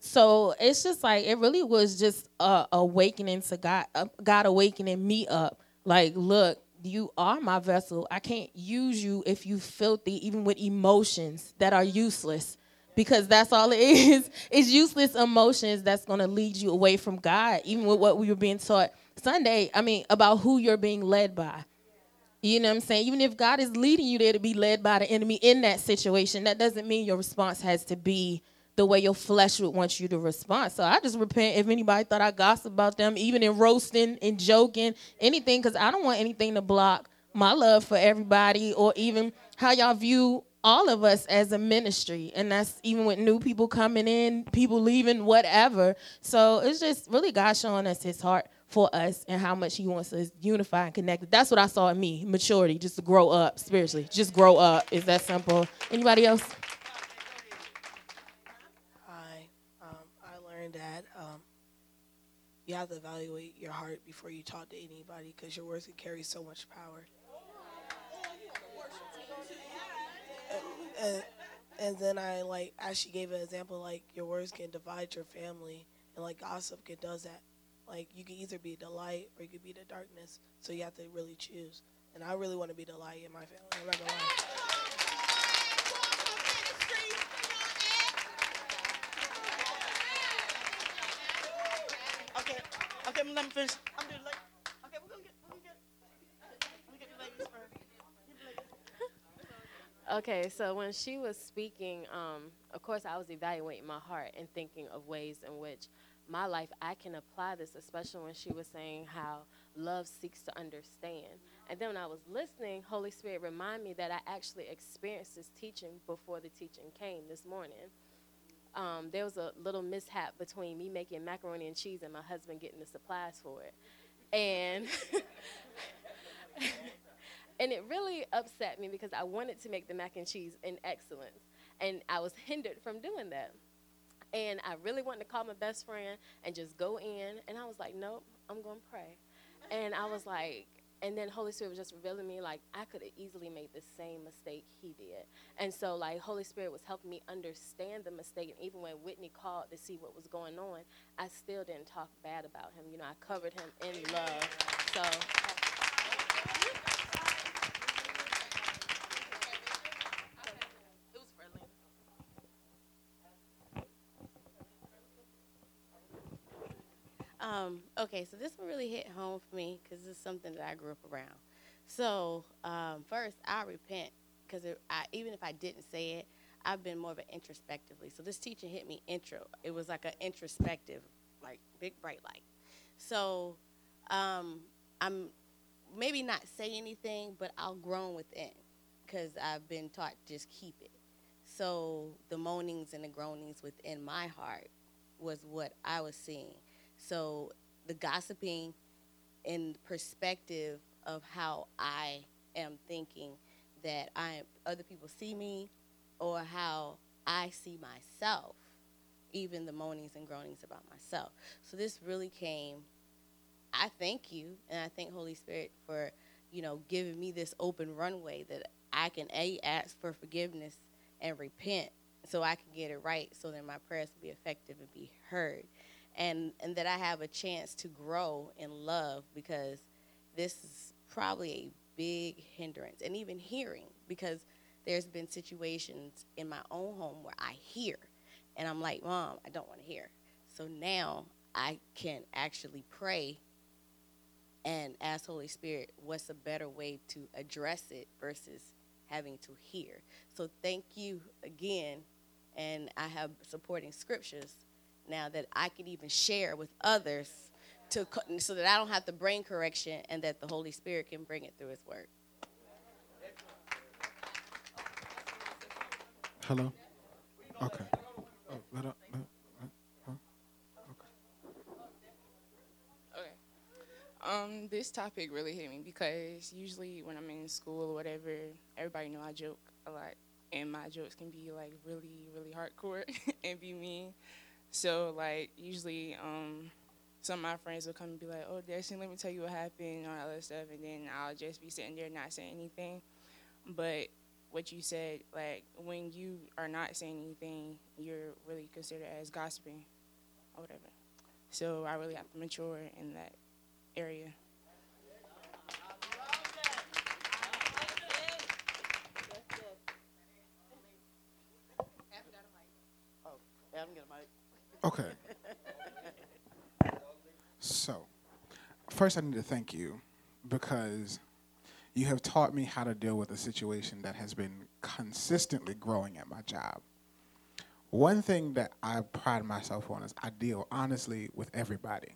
So it's just like it really was just a awakening to God, uh, God awakening me up. Like, look, you are my vessel. I can't use you if you filthy, even with emotions that are useless because that's all it is. It's useless emotions that's going to lead you away from God, even with what we were being taught Sunday. I mean, about who you're being led by. You know what I'm saying? Even if God is leading you there to be led by the enemy in that situation, that doesn't mean your response has to be the way your flesh would want you to respond. So I just repent if anybody thought I gossip about them, even in roasting and joking, anything, because I don't want anything to block my love for everybody or even how y'all view all of us as a ministry. And that's even with new people coming in people leaving whatever. So it's just really god showing us his heart for us and how much he wants us unified and connected. That's what i saw in me maturity just to grow up spiritually just grow up. Is that simple? Anybody else hi um, i learned that um, you have to evaluate your heart before you talk to anybody because your words can carry so much power and, and then I like actually gave an example like your words can divide your family, and like gossip can does that. Like you can either be the light or you can be the darkness. So you have to really choose. And I really want to be the light in my family. I'm not gonna lie. Okay, okay, let me finish. I'm doing like, okay, we're gonna get, we're gonna get, let me get the ladies first. Okay, so when she was speaking, um, of course, I was evaluating my heart and thinking of ways in which my life I can apply this, especially when she was saying how love seeks to understand. And then when I was listening, Holy Spirit reminded me that I actually experienced this teaching before the teaching came this morning. Um, there was a little mishap between me making macaroni and cheese and my husband getting the supplies for it. And and it really upset me because I wanted to make the mac and cheese in excellence, and I was hindered from doing that. And I really wanted to call my best friend and just go in, and I was like, nope, I'm gonna pray. And I was like, and then Holy Spirit was just revealing me like I could have easily made the same mistake he did. And so like Holy Spirit was helping me understand the mistake. And even when Whitney called to see what was going on, I still didn't talk bad about him. You know, I covered him in love. So Um, okay, so this one really hit home for me because it's something that I grew up around. So um, first, I repent because even if I didn't say it, I've been more of an introspectively. So this teaching hit me intro. It was like an introspective, like big bright light. So um, I'm maybe not say anything, but I'll groan within because I've been taught just keep it. So the moanings and the groanings within my heart was what I was seeing. So the gossiping in perspective of how I am thinking that I other people see me or how I see myself, even the moanings and groanings about myself. So this really came I thank you and I thank Holy Spirit for, you know, giving me this open runway that I can a ask for forgiveness and repent so I can get it right so that my prayers will be effective and be heard and and that I have a chance to grow in love because this is probably a big hindrance and even hearing because there's been situations in my own home where I hear and I'm like, "Mom, I don't want to hear." So now I can actually pray and ask Holy Spirit, what's a better way to address it versus having to hear. So thank you again, and I have supporting scriptures now that I can even share with others to so that I don't have the brain correction and that the Holy Spirit can bring it through His Word. Hello? Okay. Oh, let up, let, let, huh? Okay. Um, this topic really hit me because usually when I'm in school or whatever, everybody know I joke a lot, and my jokes can be like really, really hardcore and be mean. So like usually, um, some of my friends will come and be like, "Oh, Destiny, let me tell you what happened," and all that stuff, and then I'll just be sitting there not saying anything. But what you said, like when you are not saying anything, you're really considered as gossiping or whatever. So I really have to mature in that area. Adam, get a mic. Okay. So, first, I need to thank you because you have taught me how to deal with a situation that has been consistently growing at my job. One thing that I pride myself on is I deal honestly with everybody.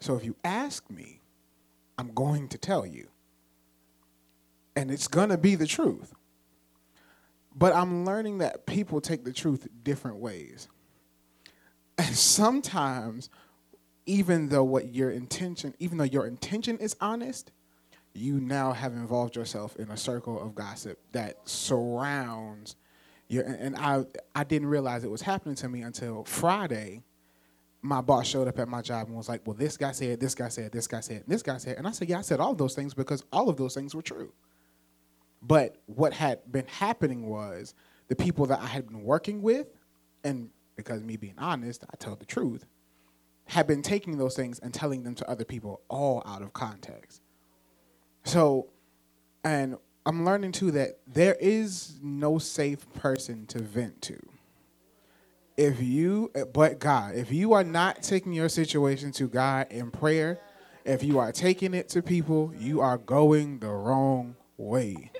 So, if you ask me, I'm going to tell you. And it's going to be the truth. But I'm learning that people take the truth different ways. And sometimes, even though what your intention, even though your intention is honest, you now have involved yourself in a circle of gossip that surrounds your. And I, I didn't realize it was happening to me until Friday. My boss showed up at my job and was like, "Well, this guy said, this guy said, this guy said, this guy said," and I said, "Yeah, I said all those things because all of those things were true." But what had been happening was the people that I had been working with, and because me being honest, I tell the truth, have been taking those things and telling them to other people all out of context. So, and I'm learning too that there is no safe person to vent to. If you, but God, if you are not taking your situation to God in prayer, if you are taking it to people, you are going the wrong way.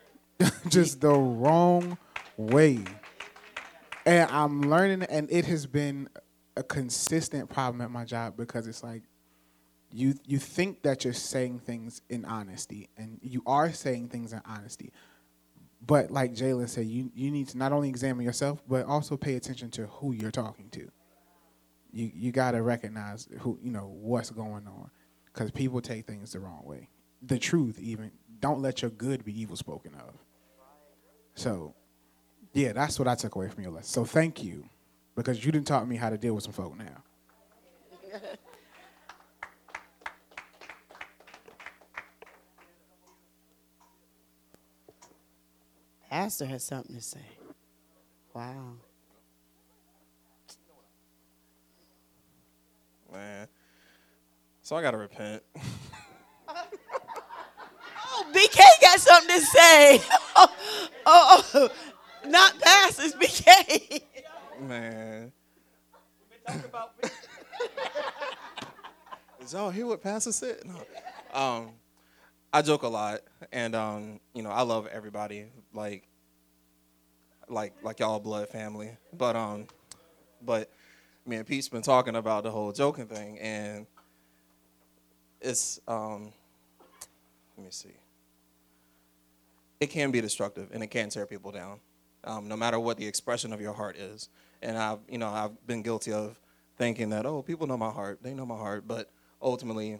Just the wrong way. And I'm learning, and it has been a consistent problem at my job because it's like you you think that you're saying things in honesty, and you are saying things in honesty. But like Jalen said, you you need to not only examine yourself, but also pay attention to who you're talking to. You you got to recognize who you know what's going on, because people take things the wrong way. The truth, even don't let your good be evil spoken of. So, yeah, that's what I took away from your lesson. So thank you, because you didn't taught me how to deal with some folk now. Pastor has something to say. Wow. Man. So I gotta repent. Oh, BK got something to say. oh, oh, oh. Not pastors, BK. Man. Did y'all hear what Pastor said? No. Um, I joke a lot, and um, you know, I love everybody, like, like, like y'all blood family. But um, but me and Pete's been talking about the whole joking thing, and it's um, let me see. It can be destructive, and it can tear people down, um, no matter what the expression of your heart is. And I've, you know, I've been guilty of thinking that, oh, people know my heart, they know my heart, but ultimately,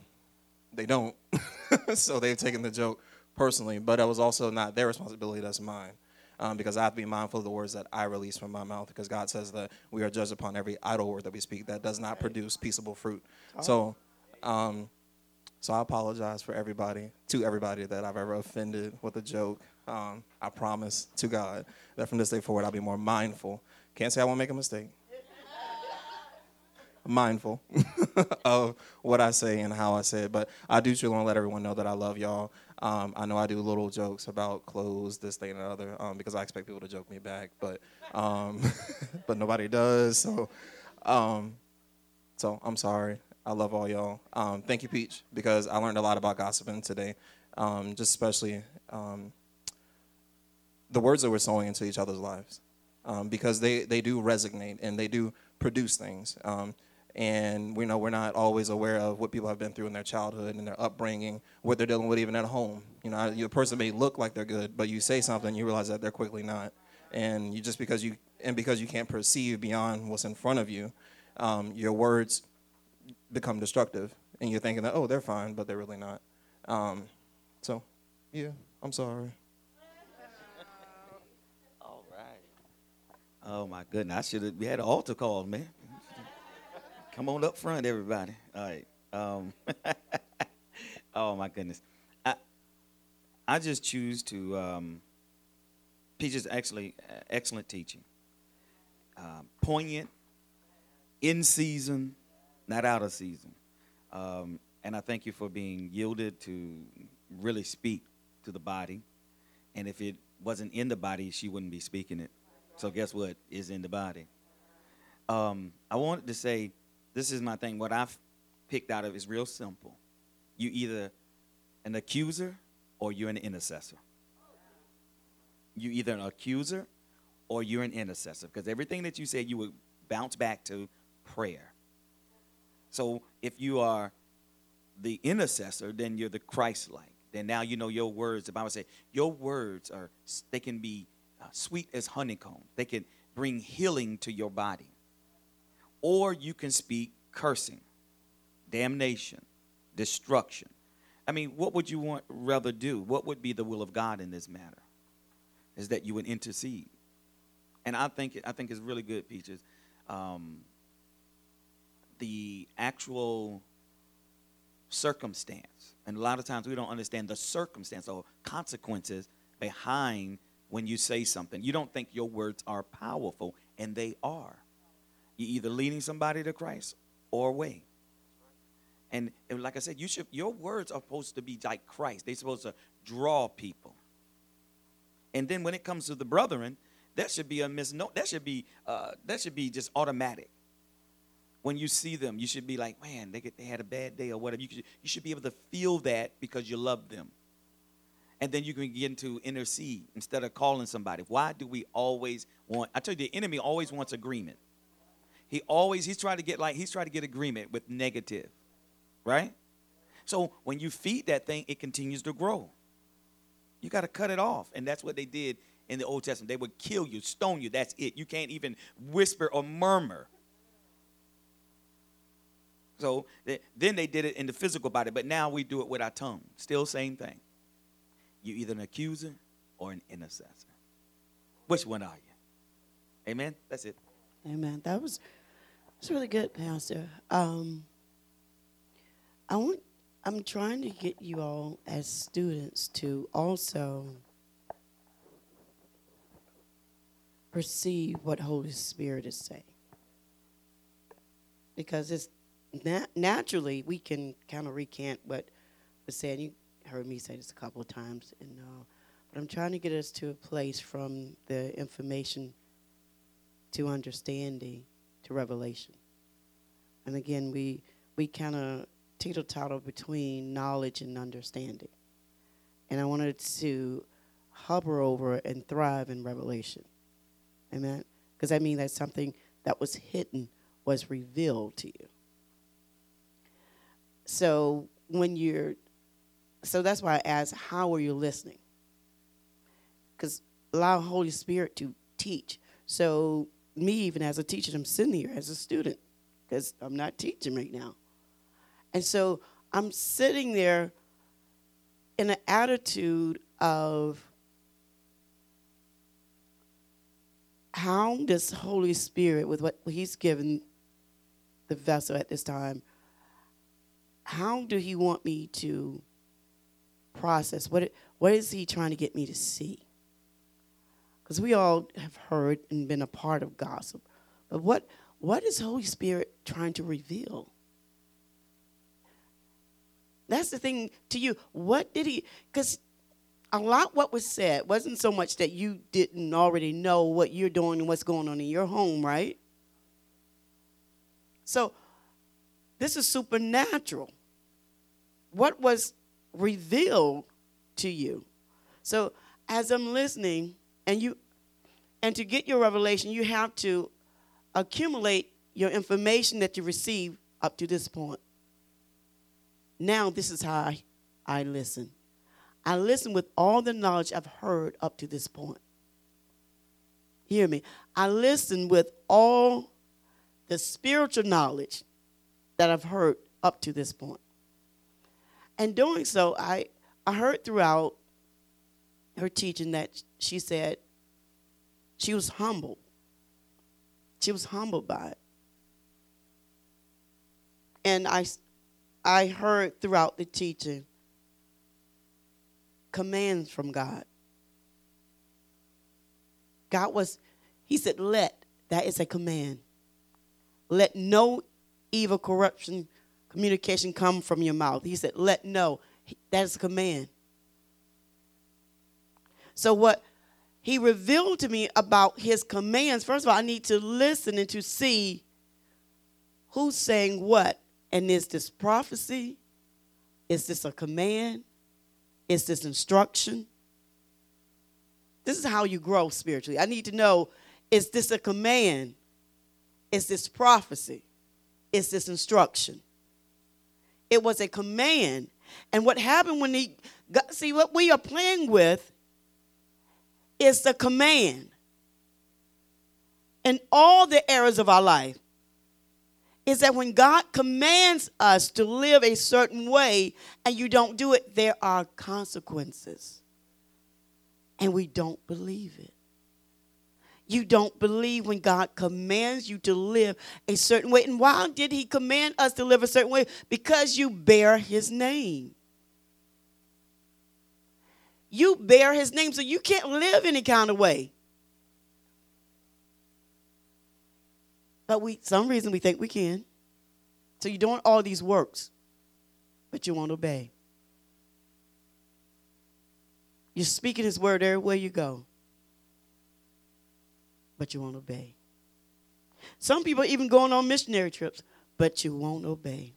they don't. so they've taken the joke personally, but it was also not their responsibility, that's mine. Um, because I have to be mindful of the words that I release from my mouth, because God says that we are judged upon every idle word that we speak that does not produce peaceable fruit. So, um, so I apologize for everybody, to everybody that I've ever offended with a joke. Um, I promise to God that from this day forward, I'll be more mindful. Can't say I won't make a mistake. mindful of what I say and how I say it. But I do truly want to let everyone know that I love y'all. Um, I know I do little jokes about clothes, this, thing, and the other, um, because I expect people to joke me back, but um, but nobody does. So, um, so I'm sorry. I love all y'all. Um, thank you, Peach, because I learned a lot about gossiping today. Um, just especially the words that we're sowing into each other's lives, um, because they they do resonate and they do produce things. Um, and we know we're not always aware of what people have been through in their childhood and their upbringing, what they're dealing with even at home. You know, your person may look like they're good, but you say something, you realize that they're quickly not. And you just because you and because you can't perceive beyond what's in front of you, um, your words become destructive, and you're thinking that oh they're fine, but they're really not. Um, so, yeah, I'm sorry. All right. Oh my goodness, I should have. We had an altar call, man. Come on up front, everybody. All right. Um, oh my goodness, I I just choose to. Um, Peaches actually excellent teaching, uh, poignant, in season, not out of season, um, and I thank you for being yielded to really speak to the body, and if it wasn't in the body, she wouldn't be speaking it. So guess what is in the body? Um, I wanted to say this is my thing. What I've picked out of is real simple. You either an accuser or you're an intercessor. You either an accuser or you're an intercessor because everything that you said you would bounce back to prayer. So if you are the intercessor, then you're the Christ-like. Then now you know your words. The Bible says your words are they can be sweet as honeycomb. They can bring healing to your body or you can speak cursing, damnation, destruction. I mean, what would you want rather do? What would be the will of God in this matter? Is that you would intercede. And I think I think it's really good, Peaches. Um, the actual circumstance, and a lot of times we don't understand the circumstance or consequences behind when you say something. You don't think your words are powerful, and they are. You're either leading somebody to Christ or away. And, like I said, you should your words are supposed to be like Christ. They're supposed to draw people. And then when it comes to the brethren, that should be a misnomer. That should be uh, that should be just automatic. When you see them, you should be like, man, they, get, they had a bad day or whatever. You, you should be able to feel that because you love them. And then you can begin to intercede instead of calling somebody. Why do we always want? I tell you, the enemy always wants agreement. He always he's trying to get like he's trying to get agreement with negative, right? So when you feed that thing, it continues to grow. You got to cut it off, and that's what they did in the Old Testament. They would kill you, stone you. That's it. You can't even whisper or murmur. So then they did it in the physical body, but now we do it with our tongue. Still same thing. You either an accuser or an intercessor. Which one are you? Amen. That's it. Amen. That was it's really good, Pastor. Um, I want. I'm trying to get you all as students to also perceive what Holy Spirit is saying, because it's nat- naturally we can kind of recant what was said. You heard me say this a couple of times, and uh, but I'm trying to get us to a place from the information to understanding to revelation. And again, we we kind of teeter totter between knowledge and understanding. And I wanted to hover over and thrive in revelation. Amen. Because I mean that something that was hidden was revealed to you. So when you're so that's why I asked, how are you listening? Because allow Holy Spirit to teach. So me, even as a teacher, I'm sitting here as a student because I'm not teaching right now. And so I'm sitting there in an attitude of how does Holy Spirit, with what He's given the vessel at this time, how do He want me to process? What, what is He trying to get me to see? Because we all have heard and been a part of gossip. But what, what is Holy Spirit trying to reveal? That's the thing to you. What did he, because a lot what was said wasn't so much that you didn't already know what you're doing and what's going on in your home, right? So This is supernatural. What was revealed to you? So as I'm listening, and you and to get your revelation, you have to accumulate your information that you received up to this point. Now this is how I, I listen. I listen with all the knowledge I've heard up to this point. Hear me. I listen with all the spiritual knowledge that I've heard up to this point. And doing so, I, I heard throughout her teaching that she said she was humbled. She was humbled by it. And I, I heard throughout the teaching commands from God. God was, He said, let. That is a command. Let no evil, corruption, communication come from your mouth. He said, let no. That is a command. So, what he revealed to me about his commands, first of all, I need to listen and to see who's saying what. And is this prophecy? Is this a command? Is this instruction? This is how you grow spiritually. I need to know is this a command? Is this prophecy? Is this instruction? It was a command. And what happened when he got, see what we are playing with is the command in all the areas of our life is that when God commands us to live a certain way and you don't do it, there are consequences. And we don't believe it. You don't believe when God commands you to live a certain way. And why did He command us to live a certain way? Because you bear His name. You bear His name, so you can't live any kind of way. But we some reason we think we can. So you're doing all these works, but you won't obey. You're speaking his word everywhere you go, but you won't obey. Some people even going on missionary trips, but you won't obey.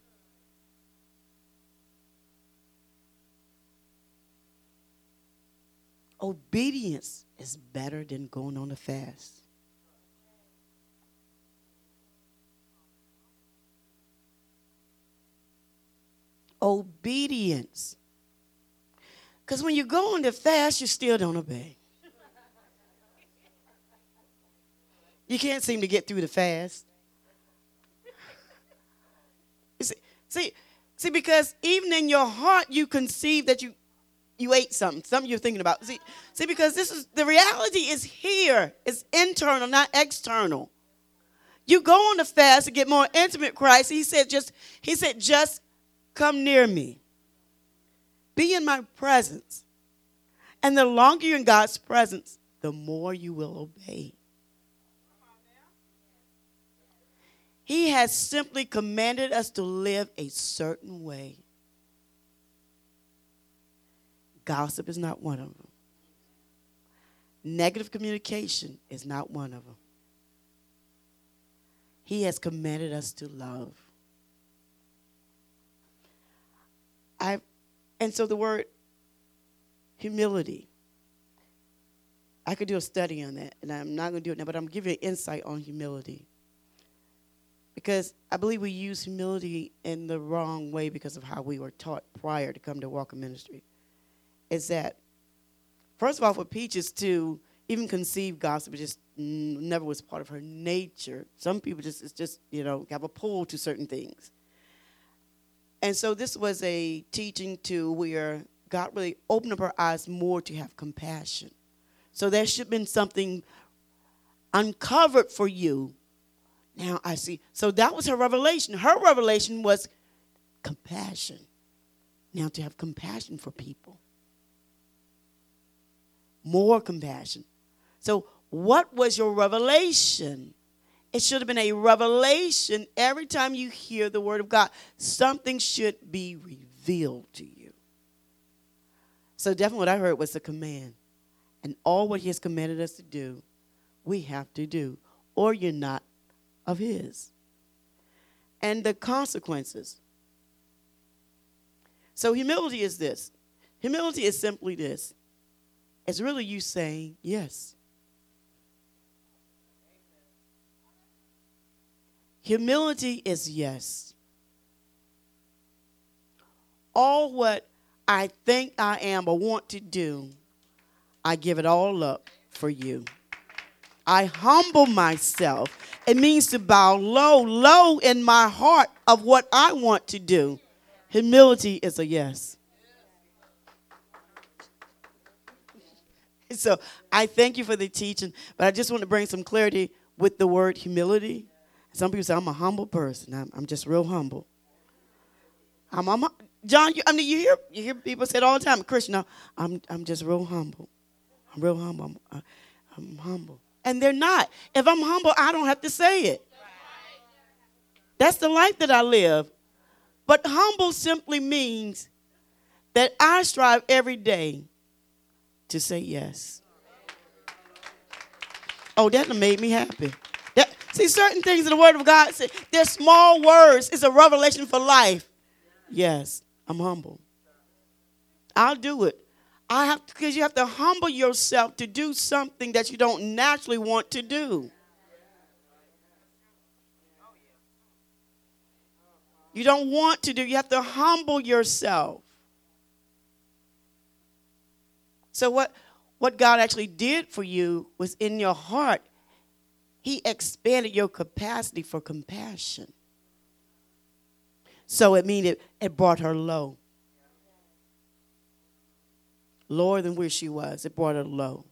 Obedience is better than going on a fast. Obedience. Because when you go on the fast, you still don't obey. You can't seem to get through the fast. See, see, see, because even in your heart, you conceive that you you ate something, something you're thinking about. See, see, because this is the reality is here. It's internal, not external. You go on the fast to get more intimate Christ. He said, just he said, just come near me. Be in my presence. And the longer you're in God's presence, the more you will obey. He has simply commanded us to live a certain way. Gossip is not one of them. Negative communication is not one of them. He has commanded us to love. I, and so the word humility. I could do a study on that, and I'm not going to do it now, but I'm giving you insight on humility. Because I believe we use humility in the wrong way because of how we were taught prior to come to Walker Ministry. Is that, first of all, for Peaches to even conceive gossip, it just never was part of her nature. Some people just, it's just, you know, have a pull to certain things. And so this was a teaching to where God really opened up her eyes more to have compassion. So there should have been something uncovered for you now I see. So that was her revelation. Her revelation was compassion. Now to have compassion for people. More compassion. So, what was your revelation? It should have been a revelation every time you hear the word of God. Something should be revealed to you. So, definitely what I heard was the command. And all what He has commanded us to do, we have to do, or you're not of His. and the consequences. So, humility is this humility is simply this it's really you saying yes. Humility is yes. All what I think I am or want to do, I give it all up for you. I humble myself. It means to bow low, low in my heart of what I want to do. Humility is a yes. So I thank you for the teaching, but I just want to bring some clarity with the word humility. Some people say I'm a humble person. I'm, I'm just real humble. I'm, I'm John. You, I mean, you hear you hear people say it all the time. Christian, I'm I'm just real humble. I'm real humble. I'm, uh, I'm humble, and they're not. If I'm humble, I don't have to say it. That's the life that I live. But humble simply means that I strive every day to say yes. Oh, that made me happy. That, see, certain things in the Word of God, they're small words. It's a revelation for life. Yes, I'm humble. I'll do it. I have because you have to humble yourself to do something that you don't naturally want to do. You don't want to do. You have to humble yourself. So what what God actually did for you was in your heart. He expanded your capacity for compassion. So it means it, it brought her low. Lower than where she was. It brought her low.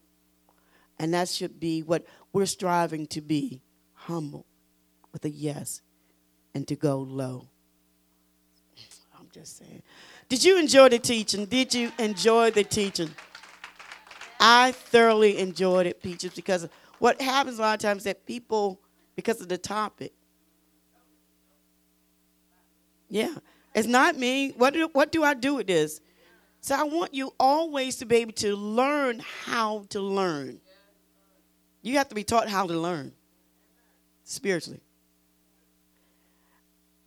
And that should be what we're striving to be humble with a yes and to go low. I'm just saying. Did you enjoy the teaching? Did you enjoy the teaching? I thoroughly enjoyed it, Peaches, because what happens a lot of times that people, because of the topic, yeah, it's not me. What do, what do I do with this? So I want you always to be able to learn how to learn. You have to be taught how to learn spiritually.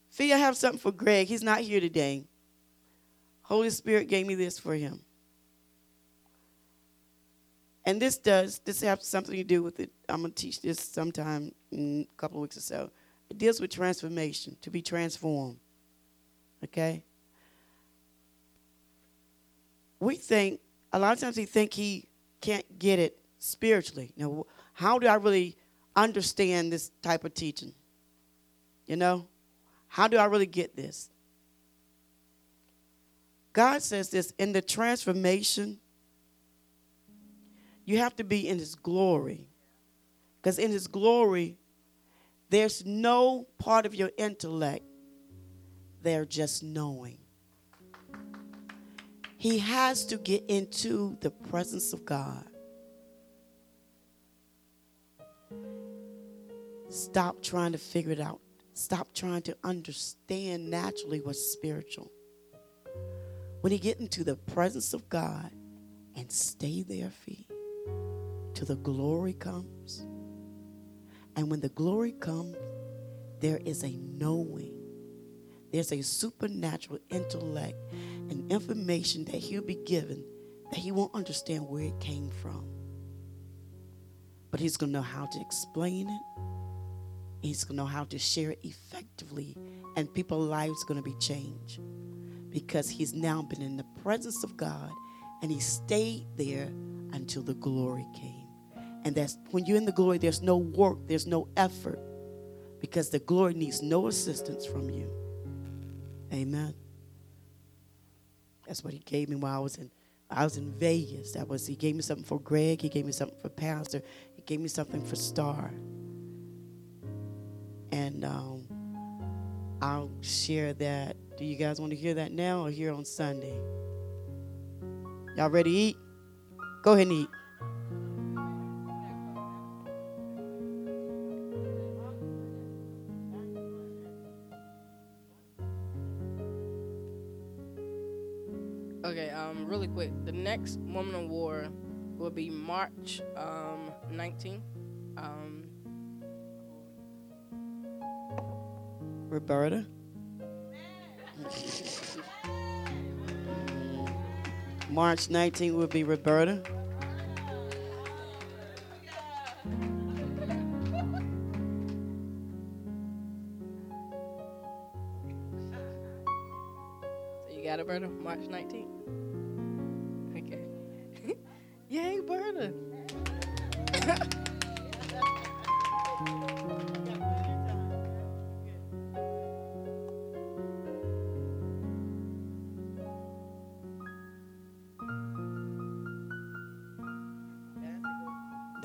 Fee, I have something for Greg. He's not here today. Holy Spirit gave me this for him. And this does, this has something to do with it. I'm going to teach this sometime in a couple of weeks or so. It deals with transformation, to be transformed. Okay? We think, a lot of times we think he can't get it spiritually. Now, how do I really understand this type of teaching? You know? How do I really get this? God says this in the transformation you have to be in His glory. Because in His glory, there's no part of your intellect, they're just knowing. He has to get into the presence of God. Stop trying to figure it out. Stop trying to understand naturally what's spiritual. When you get into the presence of God and stay there, feet till the glory comes. And when the glory comes, there is a knowing. There's a supernatural intellect and information that he'll be given that he won't understand where it came from. But he's going to know how to explain it. He's going to know how to share it effectively. And people's lives are going to be changed because he's now been in the presence of God and he stayed there until the glory came. And that's when you're in the glory, there's no work, there's no effort, because the glory needs no assistance from you. Amen. That's what he gave me while I was in I was in Vegas. That was he gave me something for Greg, he gave me something for Pastor, he gave me something for Star. And um, I'll share that. Do you guys want to hear that now or here on Sunday? Y'all ready to eat? Go ahead and eat. Um, really quick. The next Woman of War will be March um, 19th. Um, Roberta. March 19th will be Roberta. So you got it, Berta, March 19th. Okay. Yay, Berta.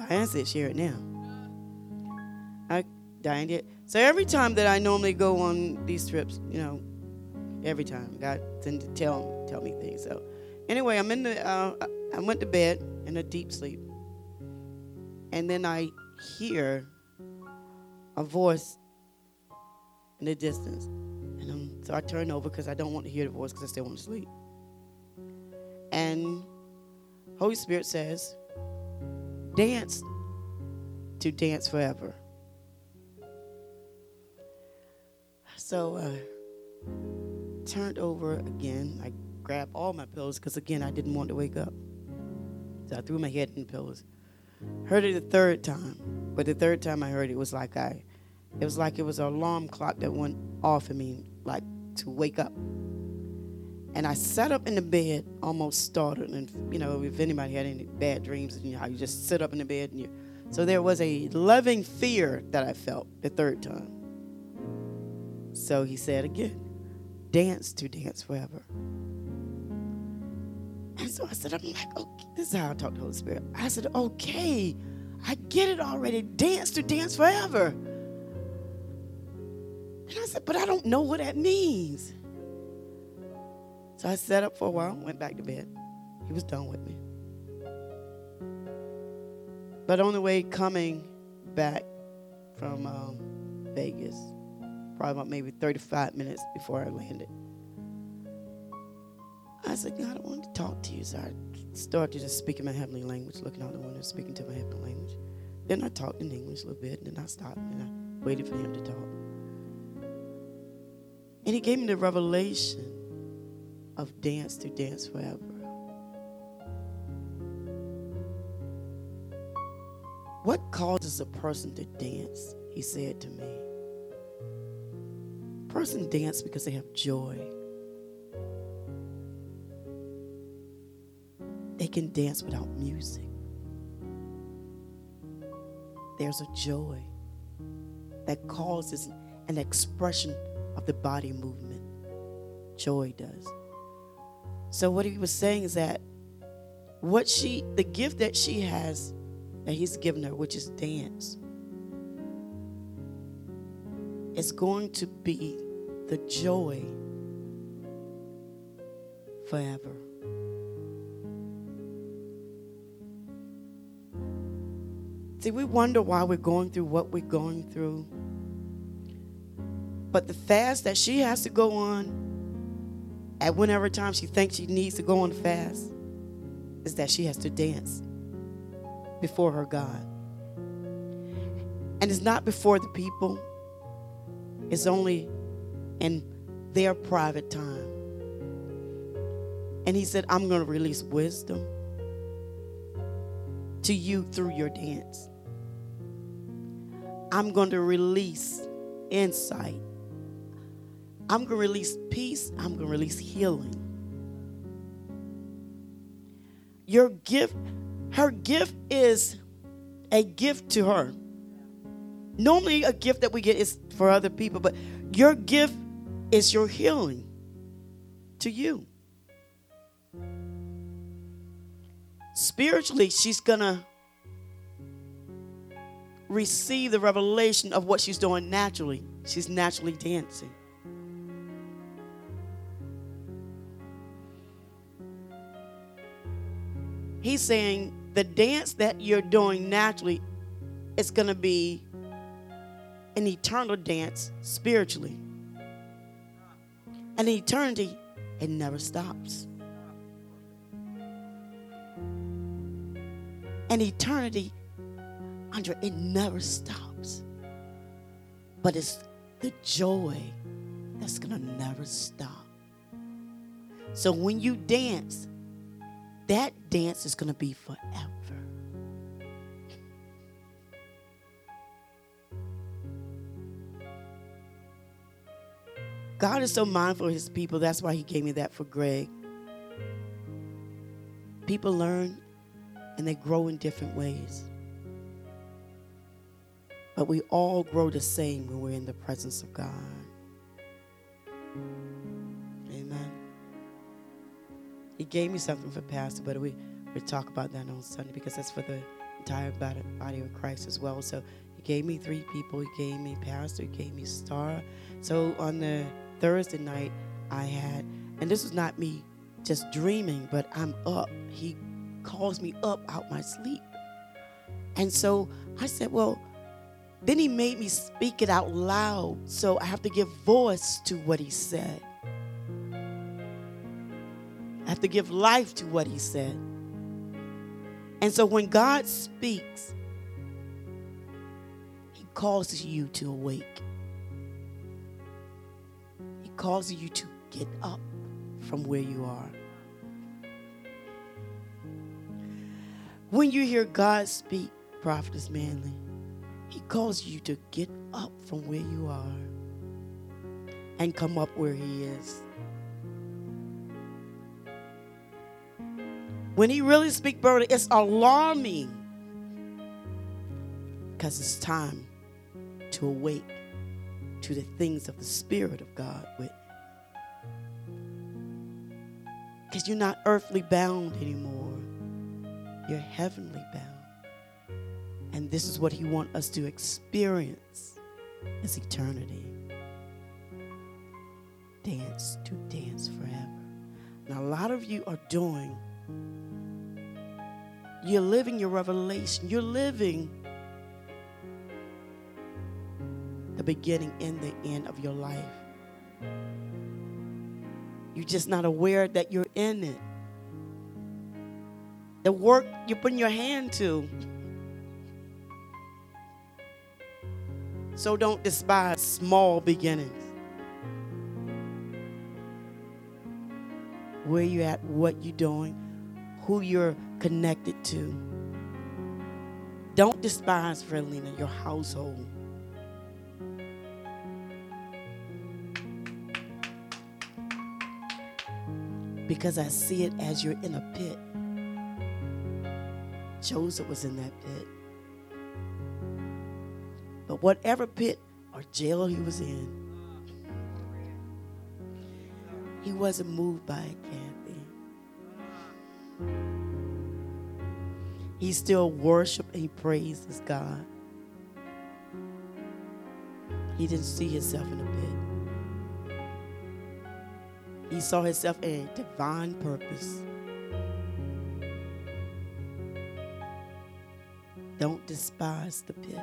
Diane said share it now. I Diane did. So every time that I normally go on these trips, you know, every time God tend to tell tell me things. So anyway, I'm in the uh, I went to bed in a deep sleep, and then I hear a voice in the distance, and um, so I turn over because I don't want to hear the voice because I still want to sleep. And Holy Spirit says, "Dance to dance forever." So uh, turned over again. I grabbed all my pillows because again I didn't want to wake up. So I threw my head in the pillows. Heard it the third time, but the third time I heard it was like I, it was like it was an alarm clock that went off in me, like to wake up. And I sat up in the bed, almost startled. And you know, if anybody had any bad dreams, you know how you just sit up in the bed and you. So there was a loving fear that I felt the third time. So he said again, dance to dance forever. And so I said, I'm like, okay, this is how I talk to the Holy Spirit. I said, okay, I get it already. Dance to dance forever. And I said, but I don't know what that means. So I sat up for a while, went back to bed. He was done with me. But on the way coming back from um, Vegas, probably about maybe 35 minutes before I landed. I said, God, I want to talk to you. So I started just speaking my heavenly language, looking out the window, speaking to my heavenly language. Then I talked in English a little bit, and then I stopped and I waited for him to talk. And he gave me the revelation of dance to dance forever. What causes a person to dance? He said to me. Person dance because they have joy. Can dance without music. There's a joy that causes an expression of the body movement. Joy does. So what he was saying is that what she the gift that she has that he's given her, which is dance, is going to be the joy forever. See, we wonder why we're going through what we're going through. But the fast that she has to go on at whenever time she thinks she needs to go on fast is that she has to dance before her God. And it's not before the people, it's only in their private time. And he said, I'm going to release wisdom to you through your dance. I'm going to release insight. I'm going to release peace. I'm going to release healing. Your gift, her gift is a gift to her. Normally, a gift that we get is for other people, but your gift is your healing to you. Spiritually, she's going to receive the revelation of what she's doing naturally. She's naturally dancing. He's saying the dance that you're doing naturally is going to be an eternal dance spiritually. And eternity, it never stops. And eternity, Andre, it never stops. But it's the joy that's going to never stop. So when you dance, that dance is going to be forever. God is so mindful of his people. That's why he gave me that for Greg. People learn and they grow in different ways. But we all grow the same when we're in the presence of God. Amen. He gave me something for Pastor, but we, we talk about that on Sunday because that's for the entire body, of Christ as well. So he gave me three people. He gave me Pastor, he gave me Star. So on the Thursday night, I had, and this was not me just dreaming, but I'm up. He calls me up out my sleep. And so I said, well, then he made me speak it out loud. So I have to give voice to what he said. I have to give life to what he said. And so when God speaks, he causes you to awake. He causes you to get up from where you are. When you hear God speak, Prophetess Manley, Calls you to get up from where you are and come up where He is. When He really speaks, brother, it's alarming because it's time to awake to the things of the Spirit of God with. Because you're not earthly bound anymore. You're heavenly bound. And this is what he wants us to experience is eternity. Dance to dance forever. Now, a lot of you are doing, you're living your revelation. You're living the beginning and the end of your life. You're just not aware that you're in it. The work you're putting your hand to. So don't despise small beginnings. Where you at, what you're doing, who you're connected to. Don't despise, Frelina, your household. Because I see it as you're in a pit. Joseph was in that pit. Whatever pit or jail he was in, he wasn't moved by it, Kathy. He still worshiped and he praises God. He didn't see himself in a pit. He saw himself in a divine purpose. Don't despise the pit.